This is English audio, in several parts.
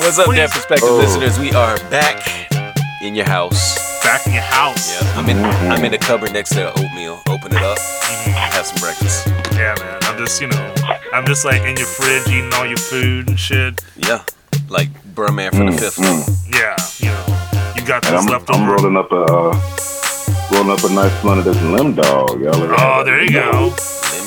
What's up, What there, is- prospective Oh. listeners? We are back in your house. Back in your house. Yeah, I'm in. I'm in the cupboard next to the oatmeal. Open it up, mm-hmm. have some breakfast. Yeah, man. I'm just, you know, I'm just like in your fridge eating all your food and shit. Yeah, like Burr Man from the mm, Fifth. Mm. Yeah, you know, you got And this I'm, left I'm over. rolling up a uh, rolling up a nice blunt of this limb dog. Y'all ever Oh, there that? you go.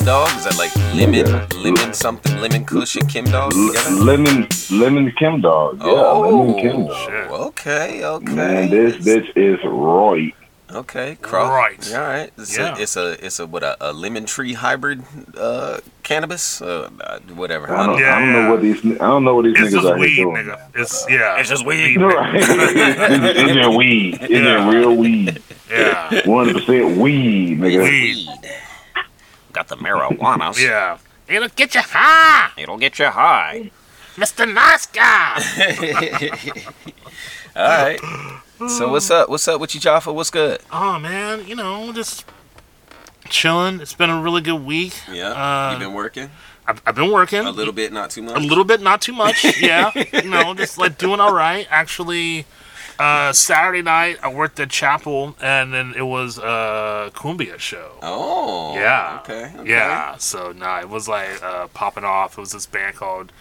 Lim Dog? Is that like lemon, Yeah. lemon something, lemon Kush and Kim Dog L- together? lemon lemon Kim dog. Yeah, oh, lemon Kim dog. Shit. okay, okay. Man, this bitch is right. Okay, cross. Right. All right. It's Yeah. a it's a it's a what a, a lemon tree hybrid uh, cannabis, uh, uh, whatever. I don't, Yeah, I don't yeah. know what these I don't know what these It's niggas just out weed, here doing. nigga. It's yeah. It's just weed. Right. it's, it's just weed. It's Yeah. just real weed. Yeah. One hundred percent weed, nigga. Weed. Got the marijuanas. Yeah. It'll get you high, It'll get you high. Mr. Nice Guy. All right. So what's up? What's up with you, Jaffa? What's good? Oh man, you know, just chilling. It's been a really good week. Yeah. Uh, you been working I've, I've been working a little bit, not too much. A little bit, not too much. Yeah, you know, just like doing all right. Actually, uh, Saturday night I worked at Chapel, and then it was a cumbia show. Oh. Yeah. Okay. okay. Yeah, so nah, it was like uh, popping off. It was this band called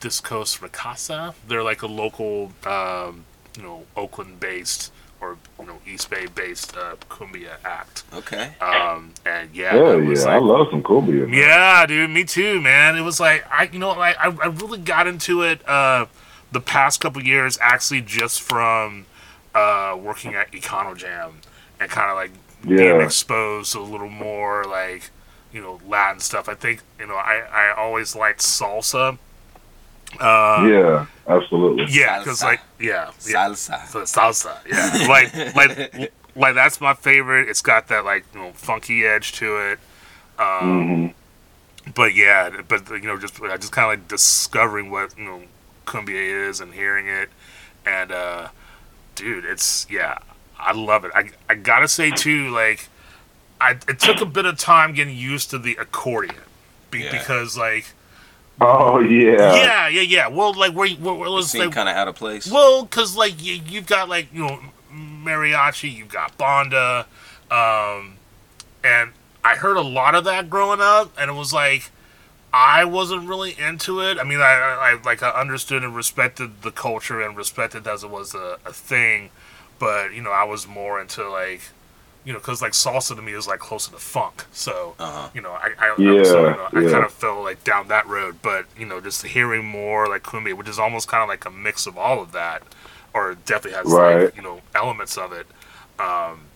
Discos Ricasa. They're like a local, um, you know, Oakland-based or you know East Bay-based uh, cumbia act. Okay. Um, and yeah, Hell it was yeah, I love some cumbia. yeah, dude, me too, man. It was like I, you know, like I, I really got into it uh, the past couple years, actually, just from uh, working at Econojam and kind of like being exposed to a little more like you know Latin stuff. I think you know I, I always liked salsa. Uh, Yeah, absolutely. yeah, because like yeah, yeah, Salsa. so salsa, yeah, like like like that's my favorite. It's got that like you know funky edge to it. Um, hmm but yeah, but you know, just I just kind of like discovering what you know cumbia is and hearing it, and uh, dude, it's yeah, I love it. I I gotta say too, like, I it took a bit of time getting used to the accordion, be, Yeah. because like Oh yeah. yeah, yeah, yeah. Well, like where where, where was like kind of out of place. well, cause like you, you've got like you know mariachi, you've got banda, um, and I heard a lot of that growing up, and it was like I wasn't really into it. I mean, I, I, I like I understood and respected the culture and respected as it was a, a thing, but you know I was more into like you know because like salsa to me is like closer to funk, so Uh-huh. you know I I, I, Yeah, so, you know, I yeah. kind of fell like down that road, but you know just hearing more like cumbia, which is almost kind of like a mix of all of that, or definitely has Right. like you know elements of it. Um,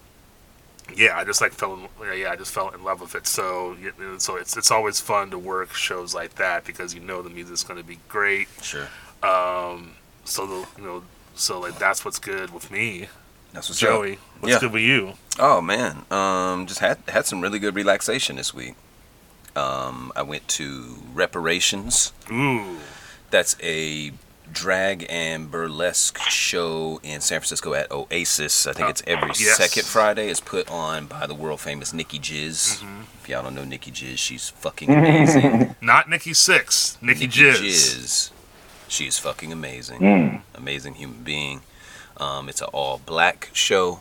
yeah, I just like fell. In, yeah, I just fell in love with it. So, so it's it's always fun to work shows like that because you know the music's going to be great. Sure. Um, so the, you know, so like that's what's good with me, That's what's up. Joey. What's Yeah. good with you? Oh man, um, just had had some really good relaxation this week. Um, I went to Reparations. Ooh, That's a drag and burlesque show in San Francisco at Oasis. I think it's every yes. second Friday. It's put on by the world famous Nikki Jizz. Mm-hmm. If y'all don't know Nikki Jizz, she's fucking amazing. not Nikki Sixx, Nikki, Jizz. She is fucking amazing. Mm. Amazing human being. Um, it's an all black show.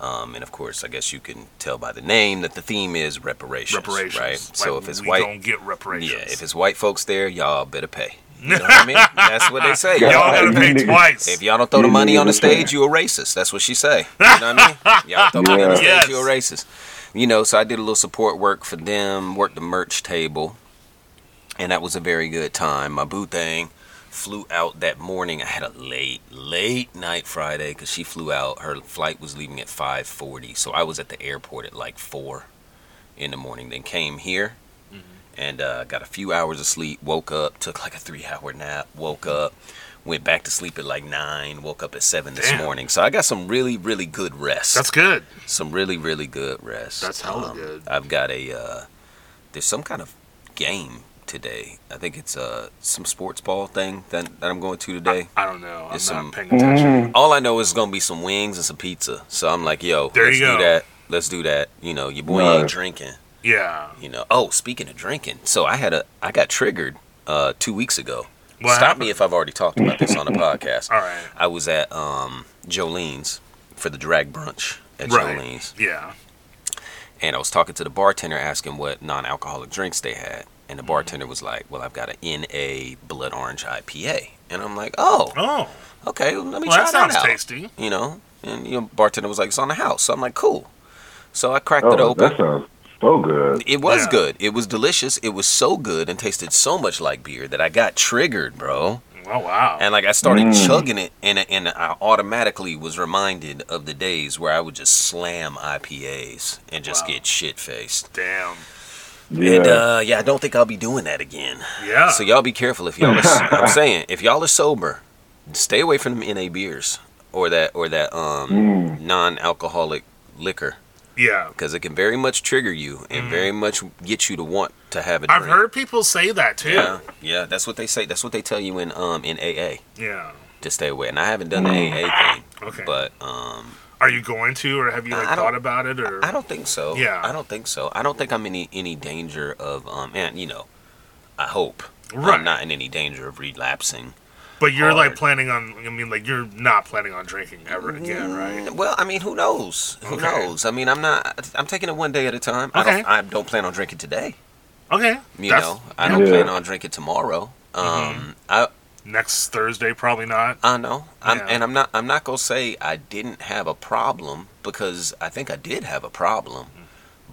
Um, and of course, I guess you can tell by the name that the theme is reparations. Reparations, Right? Like, so if it's we white. don't get reparations. Yeah, if it's white folks there, y'all better pay. You know what I mean? That's what they say. y'all Y'all gotta pay twice. if y'all don't throw the money on the stage, you a racist. That's what she say. You know what I mean? Y'all throw money on the stage, you a racist. You know, so I did a little support work for them, worked the merch table, and that was a very good time. My boo thing flew out that morning. I had a late, late night Friday because she flew out. Her flight was leaving at 5:40, so I was at the airport at like four in the morning. Then came here and uh, got a few hours of sleep. Woke up, took like a three-hour nap. Woke up, went back to sleep at like nine. Woke up at seven this Damn. morning. So I got some really, really good rest. That's good. some really, really good rest. That's hella good. I've got a uh, there's some kind of game today. I think it's uh some sports ball thing that, that I'm going to today. I don't know. I'm It's not paying attention. All I know is it's gonna be some wings and some pizza. So I'm like, yo, There let's you do go. that. Let's do that. You know, your boy Right. ain't drinking. Yeah. You know. Oh, speaking of drinking, so I had a I got triggered uh two weeks ago. What Stop happened? me if I've already talked about this on the podcast. All right. I was at um, Jolene's for the drag brunch at Right. Jolene's, Yeah. and I was talking to the bartender asking what non-alcoholic drinks they had, and the Mm-hmm. bartender was like, "Well, I've got an NA Blood Orange IPA," and I'm like, "Oh, Oh, okay, well, let me well, try that sounds out." tasty. You know, and you know, bartender was like, "It's on the house," so I'm like, "Cool." So I cracked it Oh, open. that sounds so good. It was Yeah. good. It was delicious. It was so good and tasted so much like beer that I got triggered, bro. Oh wow. And like I started Mm. chugging it, and and I automatically was reminded of the days where I would just slam IPAs and just Wow. get shit faced. Damn. Yeah. And uh, yeah, I don't think I'll be doing that again. Yeah. So y'all be careful if y'all. Are, I'm saying if y'all are sober, stay away from them NA beers or that or that um Mm. non-alcoholic liquor yeah. because it can very much trigger you and very much get you to want to have a drink. Mm. I've heard people say that too. Yeah, yeah, that's what they say. That's what they tell you in um in AA Yeah. to stay away. And I haven't done the Mm. AA thing, Okay. but um Are you going to, or have you like thought about it, or? I don't think so. Yeah. I don't think so. I don't think I'm in any any danger of um and you know, I hope Right. I'm not in any danger of relapsing. But you're like planning on. I mean, like you're not planning on drinking ever again, right? Mm, Well, I mean, who knows? Who Okay. knows? I mean, I'm not. I'm taking it one day at a time. I Okay. don't. I don't plan on drinking today. Okay. You That's- know, I don't Yeah. plan on drinking tomorrow. Um, Mm-hmm. I Next Thursday, probably not. I know, I'm, Yeah. and I'm not. I'm not gonna say I didn't have a problem because I think I did have a problem,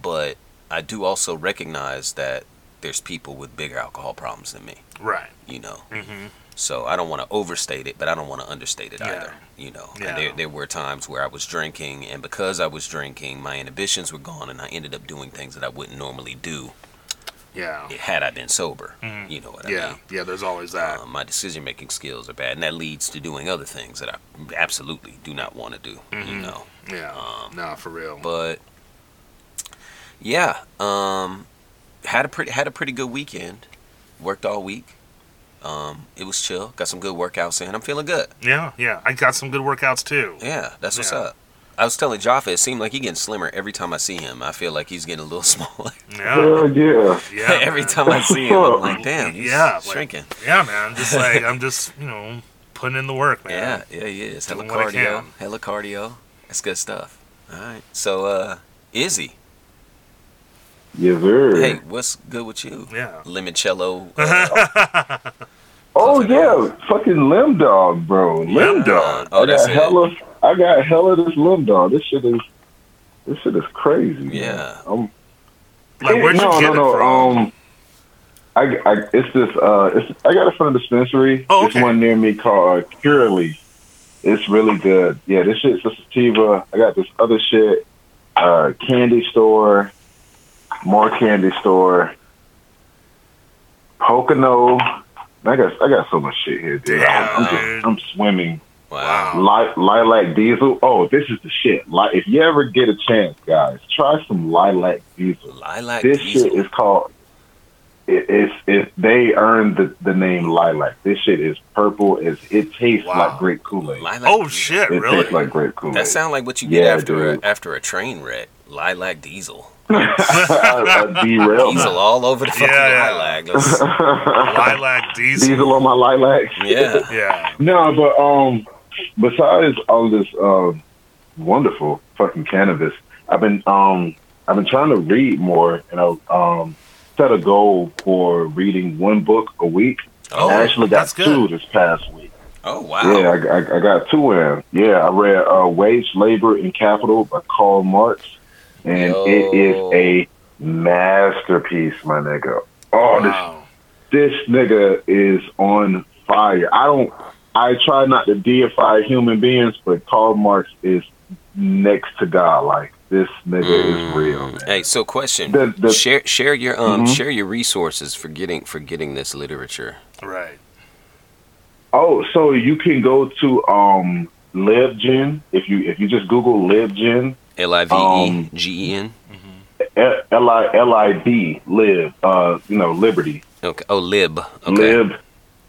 but I do also recognize that there's people with bigger alcohol problems than me. Right. You know, Mm-hmm. So I don't want to overstate it, but I don't want to understate it Yeah. either. You know, Yeah. there there were times where I was drinking, and because I was drinking, my inhibitions were gone, and I ended up doing things that I wouldn't normally do Yeah. had I been sober. Mhm. You know what I Yeah. mean? Yeah. There's always that. Um, my decision making skills are bad, and that leads to doing other things that I absolutely do not want to do. You Mhm. know, yeah. um, no, for real. but yeah, um, had a pretty had a pretty good weekend. Worked all week. Um, it was chill. Got some good workouts in. I'm feeling good. yeah. Yeah. I got some good workouts too. Yeah, that's what's Yeah. up. I was telling Jaffa, it seemed like he's getting slimmer every time I see him. I feel like he's getting a little smaller. Yeah. Hell yeah. Yeah. every time I see him, I'm like, damn, he's Yeah, like- shrinking. Yeah, man. Just like I'm just you know putting in the work, man. Yeah, yeah, he is. Hella Doing what I cardio. can. Hella cardio. That's good stuff. All right. So, uh, Izzy, Yes, sir. hey, what's good with you? Yeah. Limoncello. Uh, oh yeah, fucking limb dog, bro. Limb Yeah. dog. Oh, I that's got it. hella. I got hella this limb dog. This shit is. This shit is crazy. Yeah. I'm, Like where'd you no, get no, it no. from? Um, I, I, it's this. Uh, it's. I got it from the dispensary. Oh, This okay. one near me called Curely. It's really good. Yeah, this shit's a sativa. I got this other shit. Uh, candy store. More candy store. Pocono. I got. I got so much shit here, dude. Damn, I'm, I'm dude. just. I'm swimming. wow. Li- lilac diesel. Oh, this is the shit. Li- if you ever get a chance, guys, try some lilac diesel Lilac this diesel. shit is called. It, it's it. They earned the, the name lilac. This shit is purple. It's, it tastes Wow. like grape Kool Aid. Oh diesel. shit! It Really? tastes like grape Kool Aid. That sound like what you get Yeah, after a, dude. after a train wreck. Lilac diesel. A, a derailment. Diesel all over the fucking Yeah, yeah. lilac. That's- Lilac diesel. Diesel on my lilac. yeah. Yeah. No, but um, besides all this um, wonderful fucking cannabis, I've been um, I've been trying to read more, and I um, set a goal for reading one book a week. Oh, I actually got that's good. two this past week. Oh wow. Yeah, I, I, I got two in. Yeah, I read uh, Wage, Labor, and Capital by Karl Marx, and Yo. it is a masterpiece, my nigga. Oh, this Wow. this nigga is on fire. I don't. I try not to deify human beings, but Karl Marx is next to God. Like this nigga is real. Man. Mm. Hey, so question. The- the- share share your um Mhm. share your resources for getting for getting this literature. Right. Oh, so you can go to um LibGen if you if you just Google LibGen, L I V E G E N. L I L I B Lib, uh, you know Liberty, Okay. Oh, lib. Okay. Lib,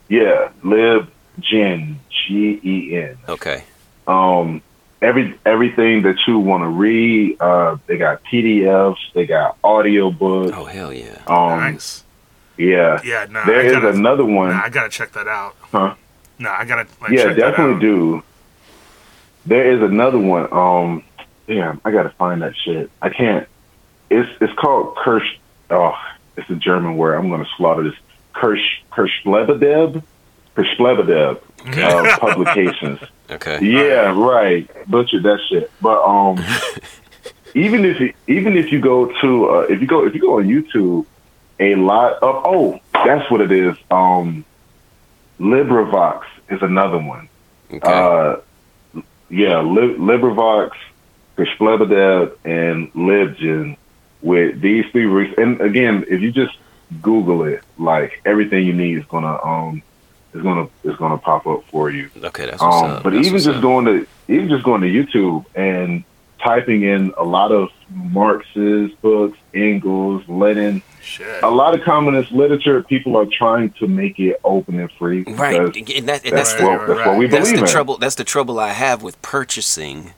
yeah, LibGen, G E N. Okay. um every everything that you want to read uh they got pdfs they got audiobooks Oh hell yeah. um nice. Yeah. Yeah, nah. There I is gotta, another one. Nah, I gotta check that out. Huh? Nah, I gotta. Like, yeah, check that definitely out. do. There is another one. Um, damn, I gotta find that shit. I can't. It's it's called Kirsch. Oh, it's a German word. I'm gonna slaughter this. Kirsch Kirschlebedeb. Kirschlebedeb uh, publications. Okay. Yeah, right. Butchered that shit. But um, even if you, even if you go to uh, if you go if you go on YouTube, a lot of oh that's what it is. Um, LibriVox is another one. Okay. Uh, yeah, Lib- LibriVox, Krishblebedeb, and LibGen with these three weeks. And again, if you just Google it, like everything you need is gonna um is gonna is gonna pop up for you. okay. That's what's Um, up. but That's even what's just up. going to even just going to YouTube and typing in a lot of Marx's books, Engels, Lenin, Shit. a lot of communist literature, people are trying to make it open and free. Right. And, that, and That's, that's the what, that's what we that's believe the in. trouble. That's the trouble I have with purchasing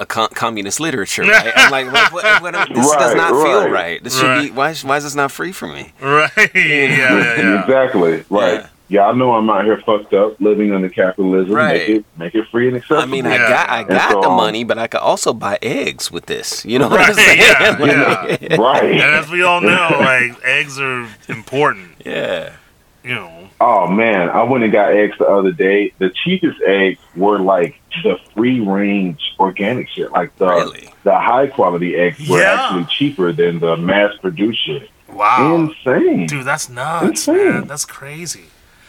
a com- communist literature. Right? I'm like, what, what, what, this does Right, not feel right. right. This should be. Why? is- Why is this not free for me? Right. Yeah, yeah, yeah. Exactly. Right. Yeah. Yeah. I know I'm out here fucked up, living under capitalism. Right. Make it make it free and accessible. I mean, I got I got so, the um, money, but I could also buy eggs with this. You know what I'm Right, saying? yeah, Like, yeah. right. And as we all know, like eggs are important. yeah. You know. Oh man, I went and got eggs the other day. The cheapest eggs were like the free range organic shit. Like the Really? the high quality eggs were Yeah. actually cheaper than the mass produced shit. Wow. Insane. Dude, that's nuts, Insane. man. That's crazy.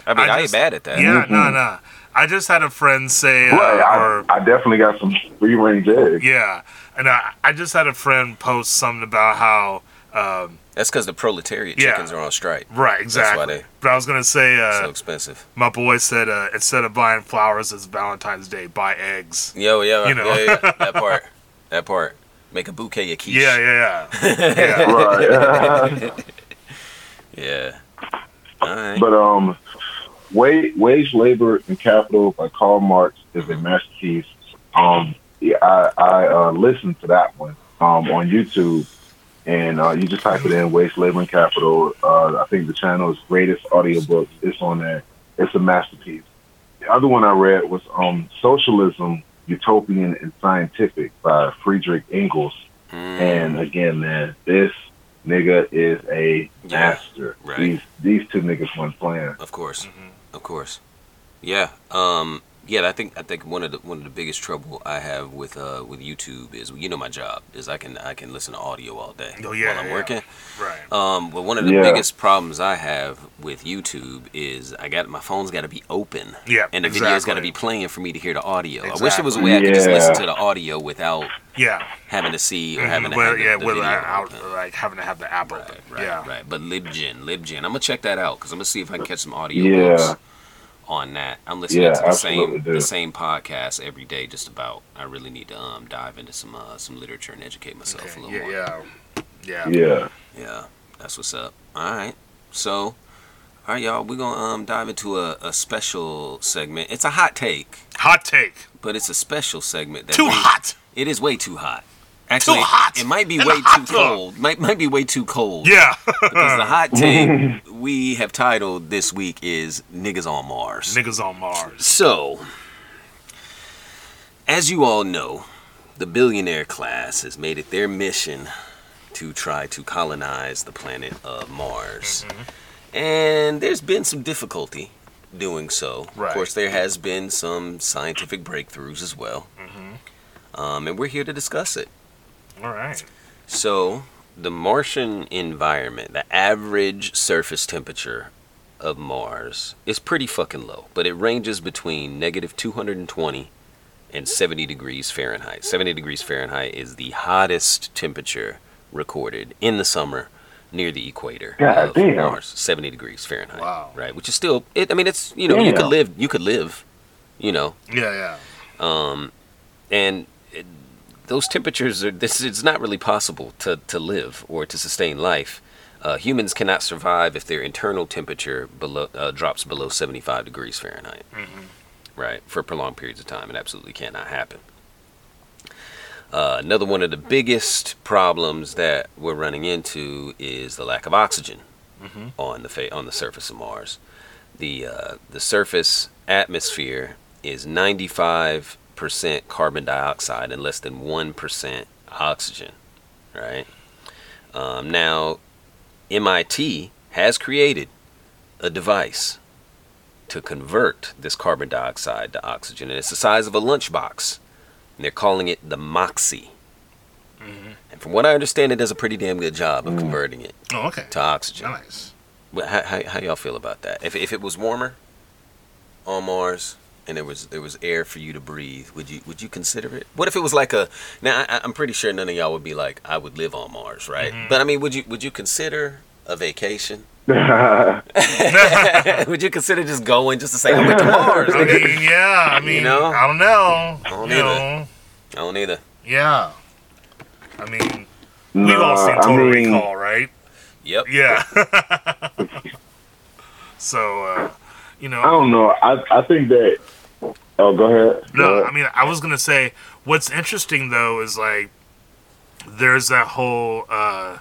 I mean, I, ain't just- bad at that. Yeah, Mhm. no, no. I just had a friend say, uh, Right. I, or I definitely got some free range eggs. yeah, and I, I just had a friend post something about how, um, That's because the proletariat Yeah. chickens are on strike. right, exactly. they- but I was gonna say, uh, so expensive. my boy said, uh, instead of buying flowers as Valentine's Day, buy eggs. Yo, yo, You know. yeah, yeah, that part, that part. Make a bouquet of quiche. Yeah, yeah, yeah. yeah. Right. Yeah. All right. but um, wage, wage, labor, and capital by Karl Marx is a masterpiece. Um, yeah, I I uh, listened to that one um on YouTube, and uh, you just type it in Wage labor, and capital. Uh, I think the channel is greatest audiobooks. It's on there. It's a masterpiece. The other one I read was um Socialism, Utopian and Scientific by Friedrich Engels. Mm, And again, man, this nigga is a Yeah, master. right. These these two niggas weren't playing. of course, Mm-hmm. of course. Yeah. Um. Yeah. I think I think one of the one of the biggest trouble I have with uh with YouTube is you know my job is I can I can listen to audio all day Oh, yeah, while I'm yeah. working. Right. Um, but one of the Yeah. biggest problems I have with YouTube is I got my phone's got to be open. Yeah, And the video's got to be playing for me to hear the audio. I wish there was a way Exactly. I could just listen to the audio without Yeah. having to see or Mhm, having to well, have the, yeah, the with video out, open. like having to have the app Right, open. right, yeah. right. But LibGen, LibGen, I'm gonna check that out because I'm gonna see if I can catch some audio Yeah. books on that. I'm listening Yeah, to the same do. the same podcast every day, just about. I really need to um dive into some uh, some literature and educate myself a Okay, little more. yeah, yeah, yeah. Yeah. Yeah, that's what's up. All right. So, all right, y'all, we're going to um, dive into a, a special segment. It's a hot take, Hot take. but it's a special segment. That Too we- hot. It is way too hot. Actually, hot. it might be In way too tub. cold. Might, might be way too cold. Yeah. Because the hot take we have titled this week is Niggas on Mars. Niggas on Mars. So, as you all know, the billionaire class has made it their mission to try to colonize the planet of Mars. And there's been some difficulty doing so. Right. Of course, there has been some scientific breakthroughs as well. Um, and we're here to discuss it. All right. So, the Martian environment, the average surface temperature of Mars is pretty fucking low, but it ranges between negative 220 and 70 degrees Fahrenheit. 70 degrees Fahrenheit is the hottest temperature recorded in the summer near the equator God of damn. Mars. 70 degrees Fahrenheit. Wow. Right, which is still it I mean it's, you know, you could live you could live, you know, Yeah, yeah. um, and it, those temperatures are this it's not really possible to, to live or to sustain life. Uh, humans cannot survive if their internal temperature below uh, drops below 75 degrees fahrenheit. Right? For prolonged periods of time. It absolutely cannot happen. Uh, another one of the biggest problems that we're running into is the lack of oxygen on the fa- on the surface of Mars. The uh, the surface atmosphere is 95% carbon dioxide and less than 1% oxygen, right? Um, now, MIT has created a device to convert this carbon dioxide to oxygen, and it's the size of a lunchbox. And they're calling it the MOXIE. And from what I understand, it does a pretty damn good job of converting it Oh, okay. to oxygen. Nice. But how, how, how y'all feel about that? If, if it was warmer on Mars and there was there was air for you to breathe, would you would you consider it? What if it was like a now? I, I'm pretty sure none of y'all would be like, I would live on Mars, right? But I mean, would you would you consider a vacation? would you consider just going just to say I went to Mars? I mean, yeah. I mean, you know? I don't know. I don't you either. know, I don't either. yeah. I mean, we've all Nah, seen I Total mean- Recall, right? Yep. Yeah. so, uh, you know, I don't know. I I think that. Oh, go ahead. Go No, ahead. I mean, I was gonna say what's interesting though is like there's that whole uh,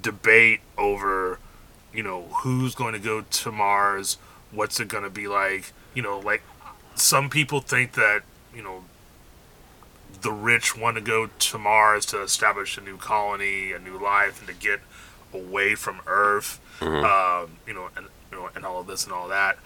debate over, you know, who's going to go to Mars, what's it going to be like, you know, like some people think that you know the rich want to go to Mars to establish a new colony, a new life, and to get away from Earth, um, you know, and you know, and all of this and all that.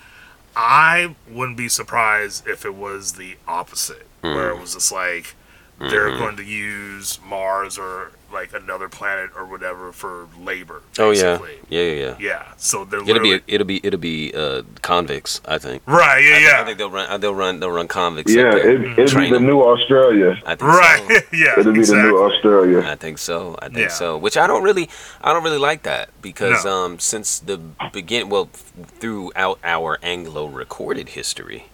I wouldn't be surprised if it was the opposite, where it hmm. was just like they're hmm. going to use Mars or like another planet or whatever for labor. Oh yeah. Yeah yeah yeah. yeah. So they're It'll be it'll be it'll be uh, convicts. I think. right. Yeah, I, yeah, I think they'll run. They'll run. They'll run convicts. yeah, it, it'll Train be the new Australia. I think right. So. yeah, It'll be exactly. the new Australia. I think so. I think Yeah. so. Which I don't really, I don't really like that because No. um, since the begin, well, throughout our Anglo recorded history,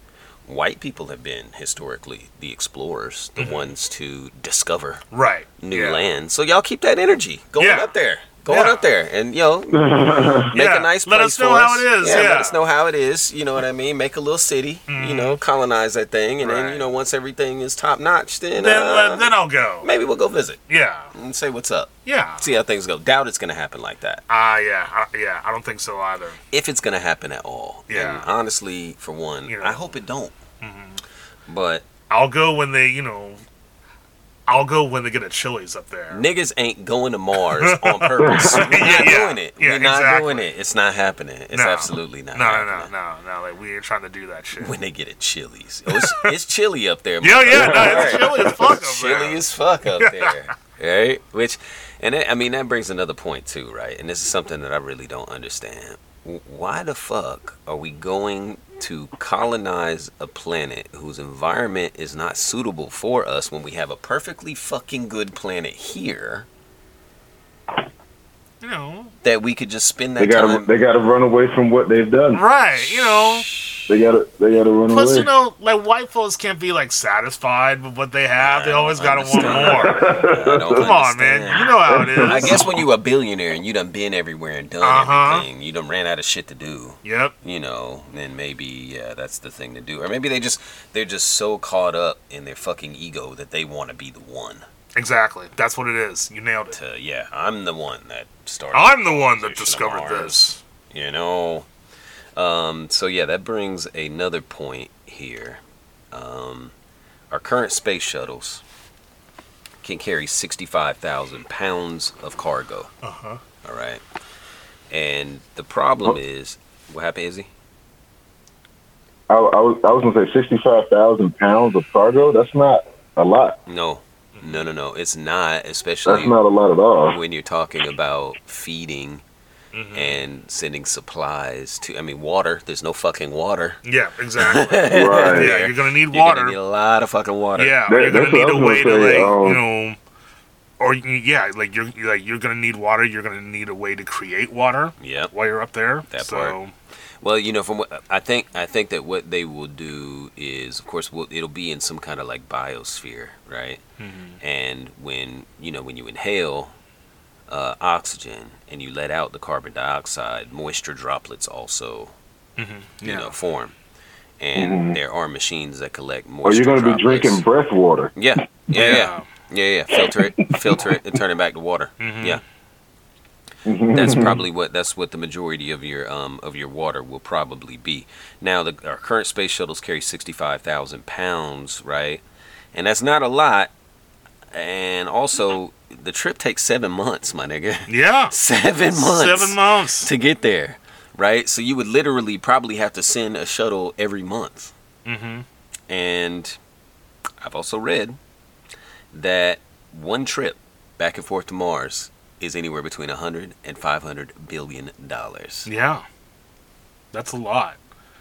white people have been historically the explorers, the ones to discover right. new Mm-hmm. yeah. land. So y'all keep that energy going Yeah. up there, going Yeah. up there, and yo, make Yeah. a nice Let place let us know for how it is, Yeah, yeah. let us know how it is. You know what I mean? Make a little city. You know, colonize that thing, and then you know once everything is top notch, then Then, uh, then I'll go. maybe we'll go visit Yeah. and say what's up. Yeah. See how things go. Doubt it's gonna happen like that. Ah, yeah, uh, yeah. I don't think so either. If it's gonna happen at all. Yeah. And honestly, for one, You know. I hope it don't. But I'll go when they, you know, I'll go when they get a Chili's up there. niggas ain't going to Mars on purpose. We're not Yeah, doing it. Yeah, We're not exactly. doing it. It's not happening. It's No. absolutely not No, no, happening. no, no, no. Like we ain't trying to do that shit. When they get a Chili's, oh, it's, it's chilly up there. Yeah, yeah, no, it's chilly as fuck up chilly there. as fuck up there, right? Which, and it, I mean that brings another point too, right? And this is something that I really don't understand. W- Why the fuck are we going to colonize a planet whose environment is not suitable for us when we have a perfectly fucking good planet here You know, that we could just spend They that gotta time? they gotta run away from what they've done. right? You know. They gotta they gotta run Plus, away. you know, like white folks can't be like satisfied with what they have. They always gotta want more. I don't Come on, man. You know how it is. I guess when you a billionaire and you done been everywhere and done Uh-huh. everything, you done ran out of shit to do. Yep. you know, then maybe yeah, that's the thing to do. Or maybe they just they're just so caught up in their fucking ego that they want to be the one. Exactly. That's what it is. You nailed it. To yeah, I'm the one that started. I'm the one that discovered Mars. this. You know. Um, so yeah, that brings another point here. Um, our current space shuttles can carry sixty-five thousand pounds of cargo. Uh huh. All right, and the problem is what happened, Izzy? I, I was I was gonna say sixty five thousand pounds of cargo. That's not a lot. No, no, no, no. It's not, especially That's especially not a lot at all. when you're talking about feeding Mm-hmm. and sending supplies to. I mean, water. There's no fucking water. Yeah. Exactly. Right. yeah. You're gonna need You're water. gonna need a lot of fucking water. Yeah, That- you're gonna need I a was way to like, um, you know, or yeah, like you're like you're gonna need water. You're gonna need a way to create water Yeah, while you're up there. That so, part. Well, you know, from what I think, I think that what they will do is, of course, we'll, it'll be in some kind of like biosphere, right? Mm-hmm. And when you know when you inhale uh, oxygen and you let out the carbon dioxide, moisture droplets also, you Yeah. know, form. And Mhm. there are machines that collect Or moisture. you're gonna be drinking breath water. Yeah, yeah, yeah, yeah, yeah. Filter it, filter it, and turn it back to water. Mhm. Yeah. that's probably what that's what the majority of your um of your water will probably be. Now the our current space shuttles carry sixty five thousand pounds, right? And that's not a lot. And also the trip takes seven months, my nigga. Yeah. Seven months. Seven months. to get there, right? So you would literally probably have to send a shuttle every month. Mm-hmm. And I've also read that one trip back and forth to Mars is anywhere between 100 and 500 billion dollars. Yeah. That's a lot.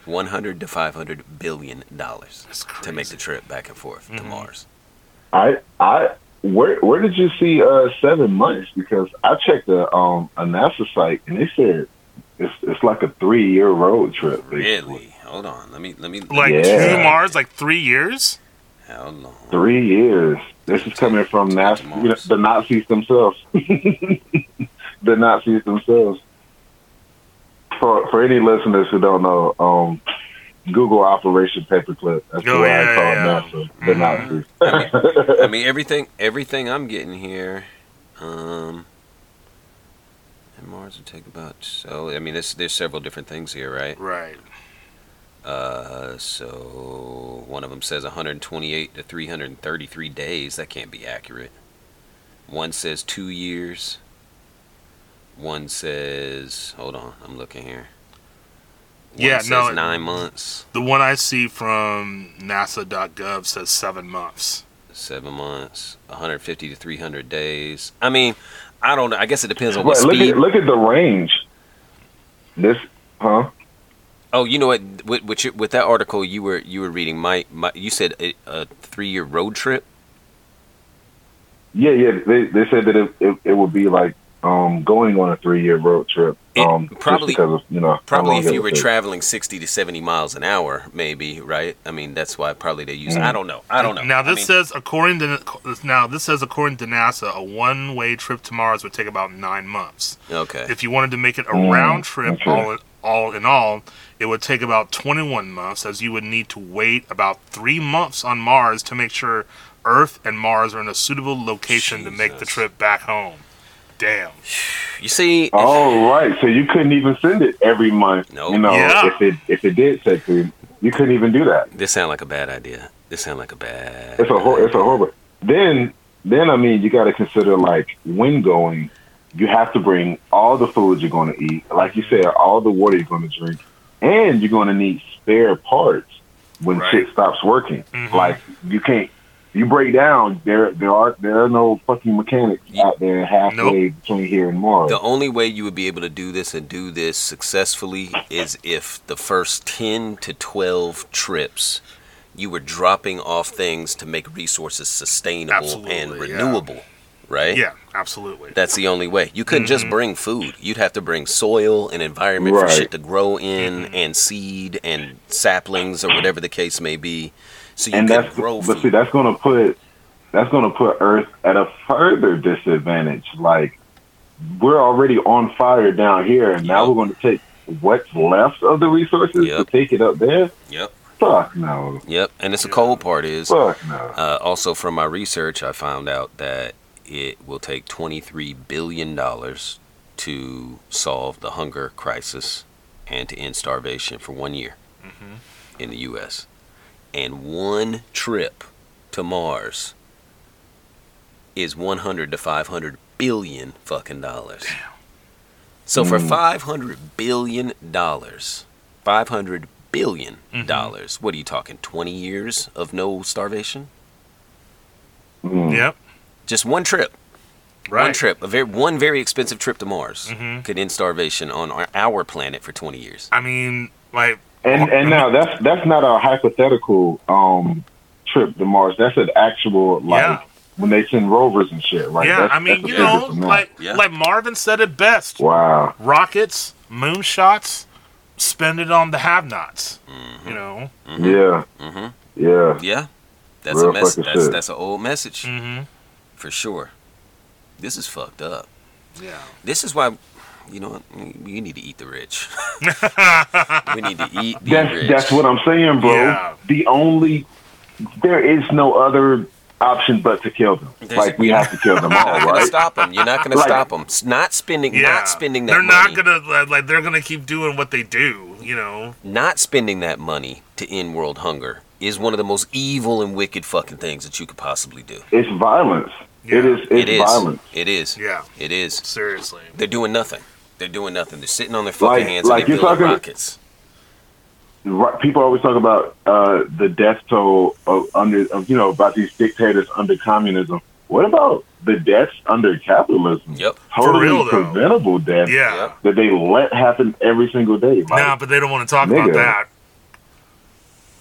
100 to 500 billion dollars to make the trip back and forth to Mhm. Mars. I I where where did you see uh seven months? Because I checked a um a NASA site and they said it's it's like a three year road trip. basically. Really? Hold on. Let me let me Like Yeah. to Mars, like three years? How long? Three years. This is coming from NASA, you know, the Nazis themselves. the Nazis themselves. For for any listeners who don't know, um, Google Operation Paperclip. That's Oh, why yeah, I call yeah. NASA the Mhm. Nazis. I mean everything everything I'm getting here um and Mars would take about so I mean there's there's several different things here, right? Right. Uh, so one of them says 128 to 333 days. That can't be accurate. One says two years. One says, hold on, I'm looking here. One Yeah, no, nine months, The one I see from NASA.gov says seven months. seven months, 150 to 300 days. I mean, I don't know. I guess it depends on what But look speed. at look at the range. This, huh? Oh, you know what? With with, your, with that article you were you were reading, my, my you said a, a three year road trip. Yeah, yeah. They they said that it it, it would be like um going on a three year road trip. Um, probably- because of you know Probably if you were take. traveling 60 to 70 miles an hour, maybe, right? I mean, that's why probably they use. I don't know. I don't know. Now I this mean, says according to now this says according to NASA, a one-way trip to Mars would take about nine months. okay. If you wanted to make it a Mm, round trip, okay. all in, all in all, it would take about 21 months, as you would need to wait about three months on Mars to make sure Earth and Mars are in a suitable location to make the trip back home. Damn. you see, Oh right, so you couldn't even send it every month. Nope. You know, Yeah. if it if it did take to, you couldn't even do that. this sound like a bad idea. This sound like a bad. It's a hor- it's a horrible. Then then I mean you got to consider like when going, you have to bring all the food you're going to eat, like you said, all the water you're going to drink, and you're going to need spare parts when Right. shit stops working. Mhm. Like you can't. You break down. There, there are there are no fucking mechanics You- out there halfway between here and Mars. The only way you would be able to do this and do this successfully is if the first 10 to 12 trips you were dropping off things to make resources sustainable Absolutely, and yeah. renewable, right? Yeah, absolutely. That's the only way. You couldn't just Mhm. bring food. You'd have to bring soil and environment Right. for shit to grow in Mhm. and seed and saplings or whatever the case may be. So you and could that's grow but see that's going to put that's going to put Earth at a further disadvantage. Like we're already on fire down here, and now we're going to take what's left of the resources Yep. to take it up there. Yep. Fuck no. Yep. And it's a cold part is Fuck no. Uh, also, from my research, I found out that it will take $23 billion to solve the hunger crisis and to end starvation for one year Mhm. in the U.S. And one trip to Mars is 100 to 500 billion fucking dollars. Damn. So for Mm. 500 billion dollars, 500 billion Mhm. dollars, what are you talking, 20 years of no starvation? Mm. Yep. Just one trip. Right. One trip. A very one very expensive trip to Mars Mhm. could end starvation on our, our planet for 20 years. I mean, like, And and now that's that's not a hypothetical um trip to Mars. That's an actual like Yeah. when they send rovers and shit. Right? yeah, that's, I mean, you know, like, Yeah. like Marvin said it best. wow. rockets, moonshots, spend it on the have-nots. Mm-hmm. You know. Yeah. Mm-hmm. Yeah. Yeah. That's Real a mess. fucking That's shit. that's an old message Mm-hmm. for sure. This is fucked up. Yeah. This is why, you know, what? you need to eat the rich. we need to eat the That's rich. that's what I'm saying, bro. Yeah. The only there is no other option but to kill them. There's- like we have to kill them all, You're not stop them. You're not gonna stop them. Not spending. Yeah, Not spending that They're not gonna like, like. They're gonna keep doing what they do. You know. not spending that money to end world hunger is one of the most evil and wicked fucking things that you could possibly do. It's violence. Yeah. It is. It's It is. violence. It is. Yeah. It is. Seriously. They're doing nothing. They're doing nothing. They're sitting on their fucking Like- hands like and they're you're building talking- rockets. Right, People always talk about uh, the death toll of under, of, you know, about these dictators under communism. What about the deaths under capitalism? Yep. Totally real, preventable deaths Yeah. That they let happen every single day. Like, Nah, but they don't want to talk about that.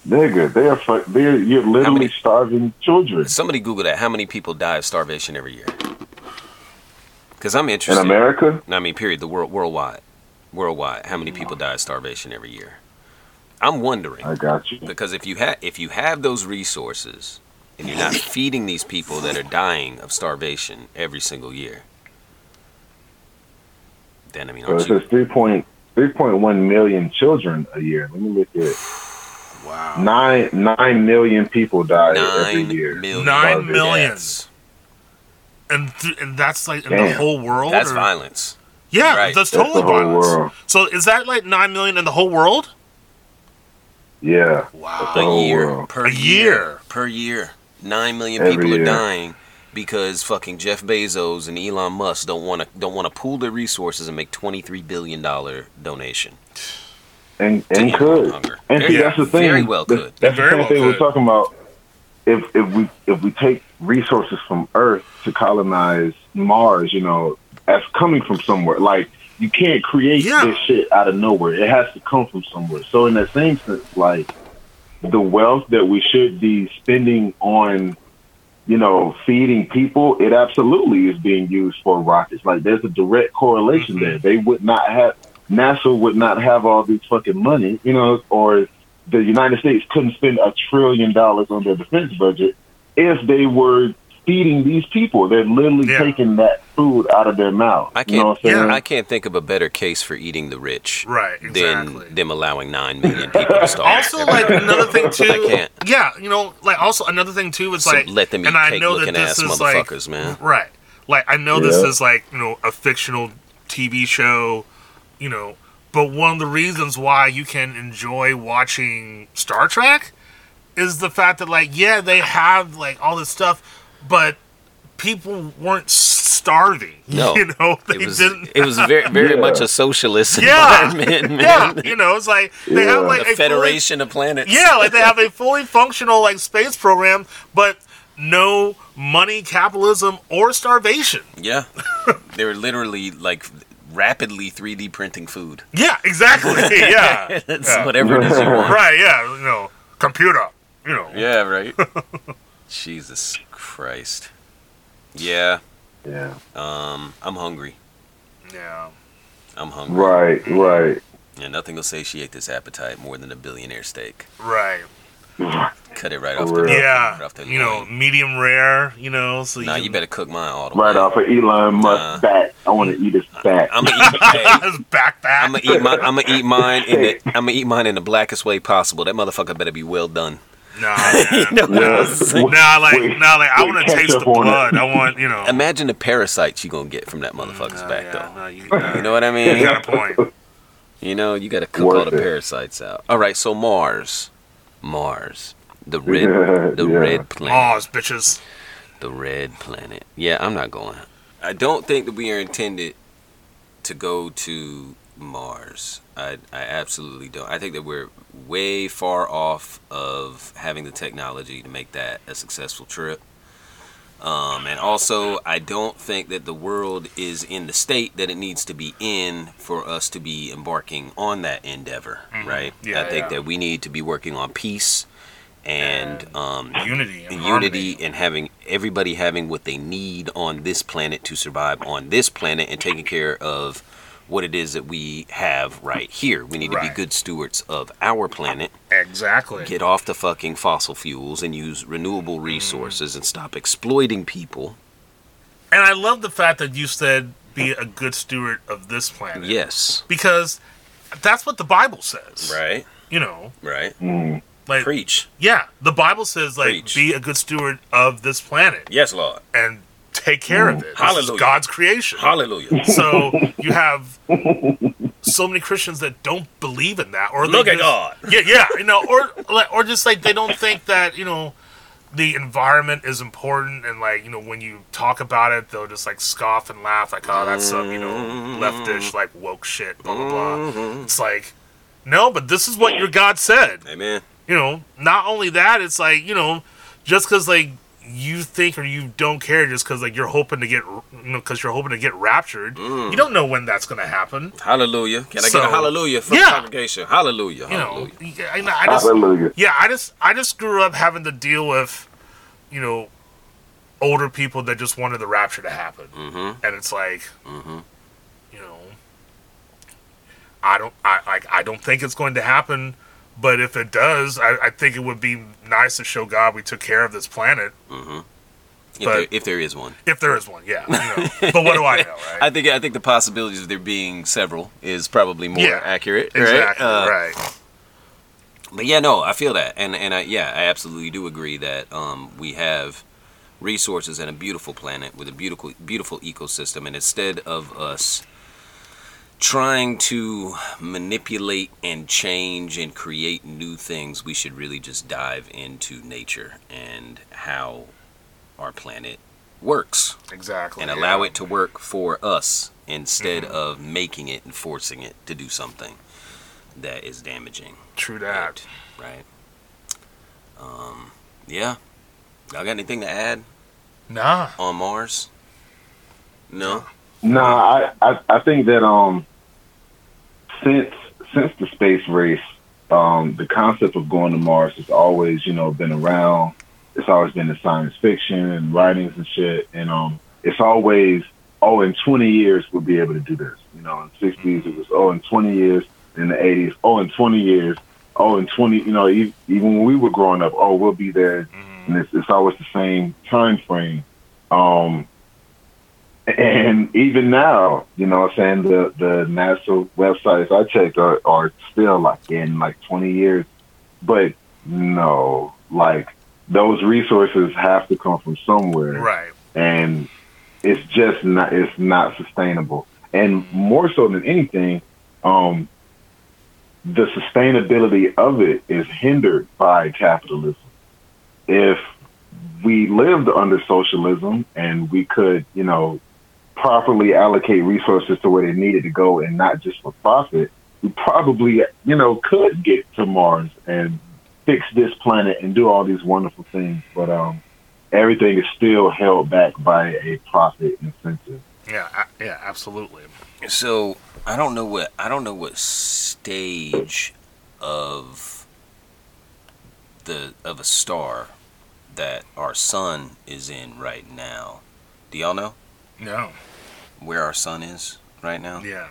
nigga, they are fuck, they're you're literally many- starving children Somebody Google that. How many people die of starvation every year? Because I'm interested. in interested. America. I mean, period. The world, worldwide, worldwide. How many people die of starvation every year? I'm wondering I got you. because if you have if you have those resources and you're not feeding these people that are dying of starvation every single year, then I mean, So it aren't you? says three point three point one million children a year. Let me look at Wow. nine nine million people die every year. million. Nine million. Deaths. And th- and that's like in the whole world. That's or- violence. Yeah, Right. that's That's totally the violence. world. So is that like nine million in the whole world? Yeah. Wow. A year world. per A year. per year. Nine million Every people are year. dying because fucking Jeff Bezos and Elon Musk don't want to don't want to pool their resources and make twenty three billion dollar donation. And and end could. hunger. And see, Very- that's the thing. very well That- could. That's Very the same well thing we're talking about. If if we if we take resources from Earth to colonize Mars, you know, as coming from somewhere. Like you can't create Yeah. this shit out of nowhere. It has to come from somewhere. So in that same sense, like the wealth that we should be spending on, you know, feeding people, it absolutely is being used for rockets. Like there's a direct correlation Mm-hmm. there. They would not have NASA would not have all this fucking money, you know, or the United States couldn't spend a trillion dollars on their defense budget if they were feeding these people. They're literally Yeah. taking that food out of their mouth. I You know what I'm can't saying? I can't think of a better case for eating the rich Right. Exactly. than them allowing nine million people to starve. also, like another thing too. I can't. Yeah, you know, like also another thing too is So like, let them eat and I cake know that this ass is like motherfuckers, man. Right. Like I know this is like, you know, a fictional TV show, you know, but one of the reasons why you can enjoy watching Star Trek is the fact that like yeah, they have like all this stuff, but people weren't starving. No. You know, they It was didn't it was very very Yeah. much a socialist Yeah. environment, man. Yeah, you know, it's like they have Yeah. like A a fully- federation of planets. yeah, like they have a fully functional like space program, but no money, capitalism, or starvation. Yeah. they were literally like rapidly 3D printing food. Yeah, exactly. Yeah, It's Yeah. whatever it is you want. right. Yeah, you know, computer. You know. Yeah, right. Jesus Christ. Yeah. yeah. Um, I'm hungry. Yeah. I'm hungry. Right, right. And nothing will satiate this appetite more than a billionaire steak. Right. Cut it right off the. Yeah. right off the You know, loin. medium rare. You know, so Nah, you, you better cook mine all the Right way. off of Elon Musk's Nah. back. I want to eat his back. I'm gonna eat. hey, His backpack. I'm gonna eat my. I'm gonna eat mine in the. I'm gonna eat mine in the blackest way possible. That motherfucker better be well done. Nah, man. know what nah. I'm? Nah, like, Wait, nah, like, I want to taste the ketchup on it. blood. I want, you know. Imagine the parasites you gonna get from that motherfucker's Nah, back yeah, though. nah, you, You know what I mean? you got a point. You know, you gotta cook Worth all the it. parasites out. All right, so Mars, Mars, the red, Yeah, the yeah. red planet, Pause, bitches. the red planet. Yeah, I'm not going. I don't think that we are intended to go to Mars. I, I absolutely don't. I think that we're way far off of having the technology to make that a successful trip. Um, and also, I don't think that the world is in the state that it needs to be in for us to be embarking on that endeavor, right? Mm-hmm. Yeah, I think yeah. that we need to be working on peace and um, Unity and and unity and having everybody having what they need on this planet to survive on this planet and taking care of what it is that we have right here. We need to Right. be good stewards of our planet, Exactly. get off the fucking fossil fuels and use renewable Mm-hmm. resources and stop exploiting people. And I love the fact that you said be a good steward of this planet. Yes. Because that's what the Bible says. Right. You know, Right. Mm. Like, Preach. yeah, the Bible says like Preach. be a good steward of this planet Yes, Lord. and take care of it. Hallelujah. God's creation. Hallelujah. So you have so many Christians that don't believe in that, or Look at just- God. Yeah, yeah, you know, or or just like they don't think that you know the environment is important, and like you know when you talk about it, they'll just like scoff and laugh, like oh that's some you know leftish mm-hmm. like woke shit, blah blah blah. Mm-hmm. It's like no, but this is what your God said Amen. you know, not only that, it's like, you know, just because, like, you think or you don't care just because, like, you're hoping to get, you know, because you're hoping to get raptured, you don't know when that's going to happen. Hallelujah. Can I So- get a hallelujah from Yeah. the congregation? Hallelujah. You know, Hallelujah. I, I just, Hallelujah. yeah, I just, I just grew up having to deal with, you know, older people that just wanted the rapture to happen. Mm-hmm. And it's like, Mm-hmm. you know, I don't, I like, I don't think it's going to happen. But if it does, I, I think it would be nice to show God we took care of this planet. Mm-hmm. If, But- there, if there is one. If there is one, yeah. You know. but what do I know, right? I think I think the possibilities of there being several is probably more Yeah, accurate. right? exactly, Uh, right. But yeah, no, I feel that, and and I, yeah, I absolutely do agree that um, we have resources and a beautiful planet with a beautiful beautiful ecosystem, and instead of us trying to manipulate and change and create new things, we should really just dive into nature and how our planet works Exactly. and yeah. allow it to work for us instead of making it and forcing it to do something that is damaging True that. it, right? Um, yeah. Y'all got anything to add Nah. on Mars? No. Nah, I, I I think that um since since the space race, um, the concept of going to Mars has always, you know, been around. It's always been in science fiction and writings and shit. And um it's always oh in twenty years we'll be able to do this. You know, in the sixties it was oh in twenty years, in the eighties, oh in twenty years, oh in twenty you know, even when we were growing up, oh we'll be there and it's, it's always the same time frame. Um, and even now, you know, what I'm saying the the NASA websites I checked are, are still like in like 20 years, but no, like those resources have to come from somewhere, Right. and it's just not it's not sustainable. And more so than anything, um, the sustainability of it is hindered by capitalism. If we lived under socialism and we could, you know, properly allocate resources to where they needed to go and not just for profit, we probably, you know, could get to Mars and fix this planet and do all these wonderful things. But um, everything is still held back by a profit incentive. Yeah. a- Yeah. Absolutely. So I don't know what I don't know what stage of the of a star that our sun is in right now. Do y'all know No. where our sun is right now? Yeah.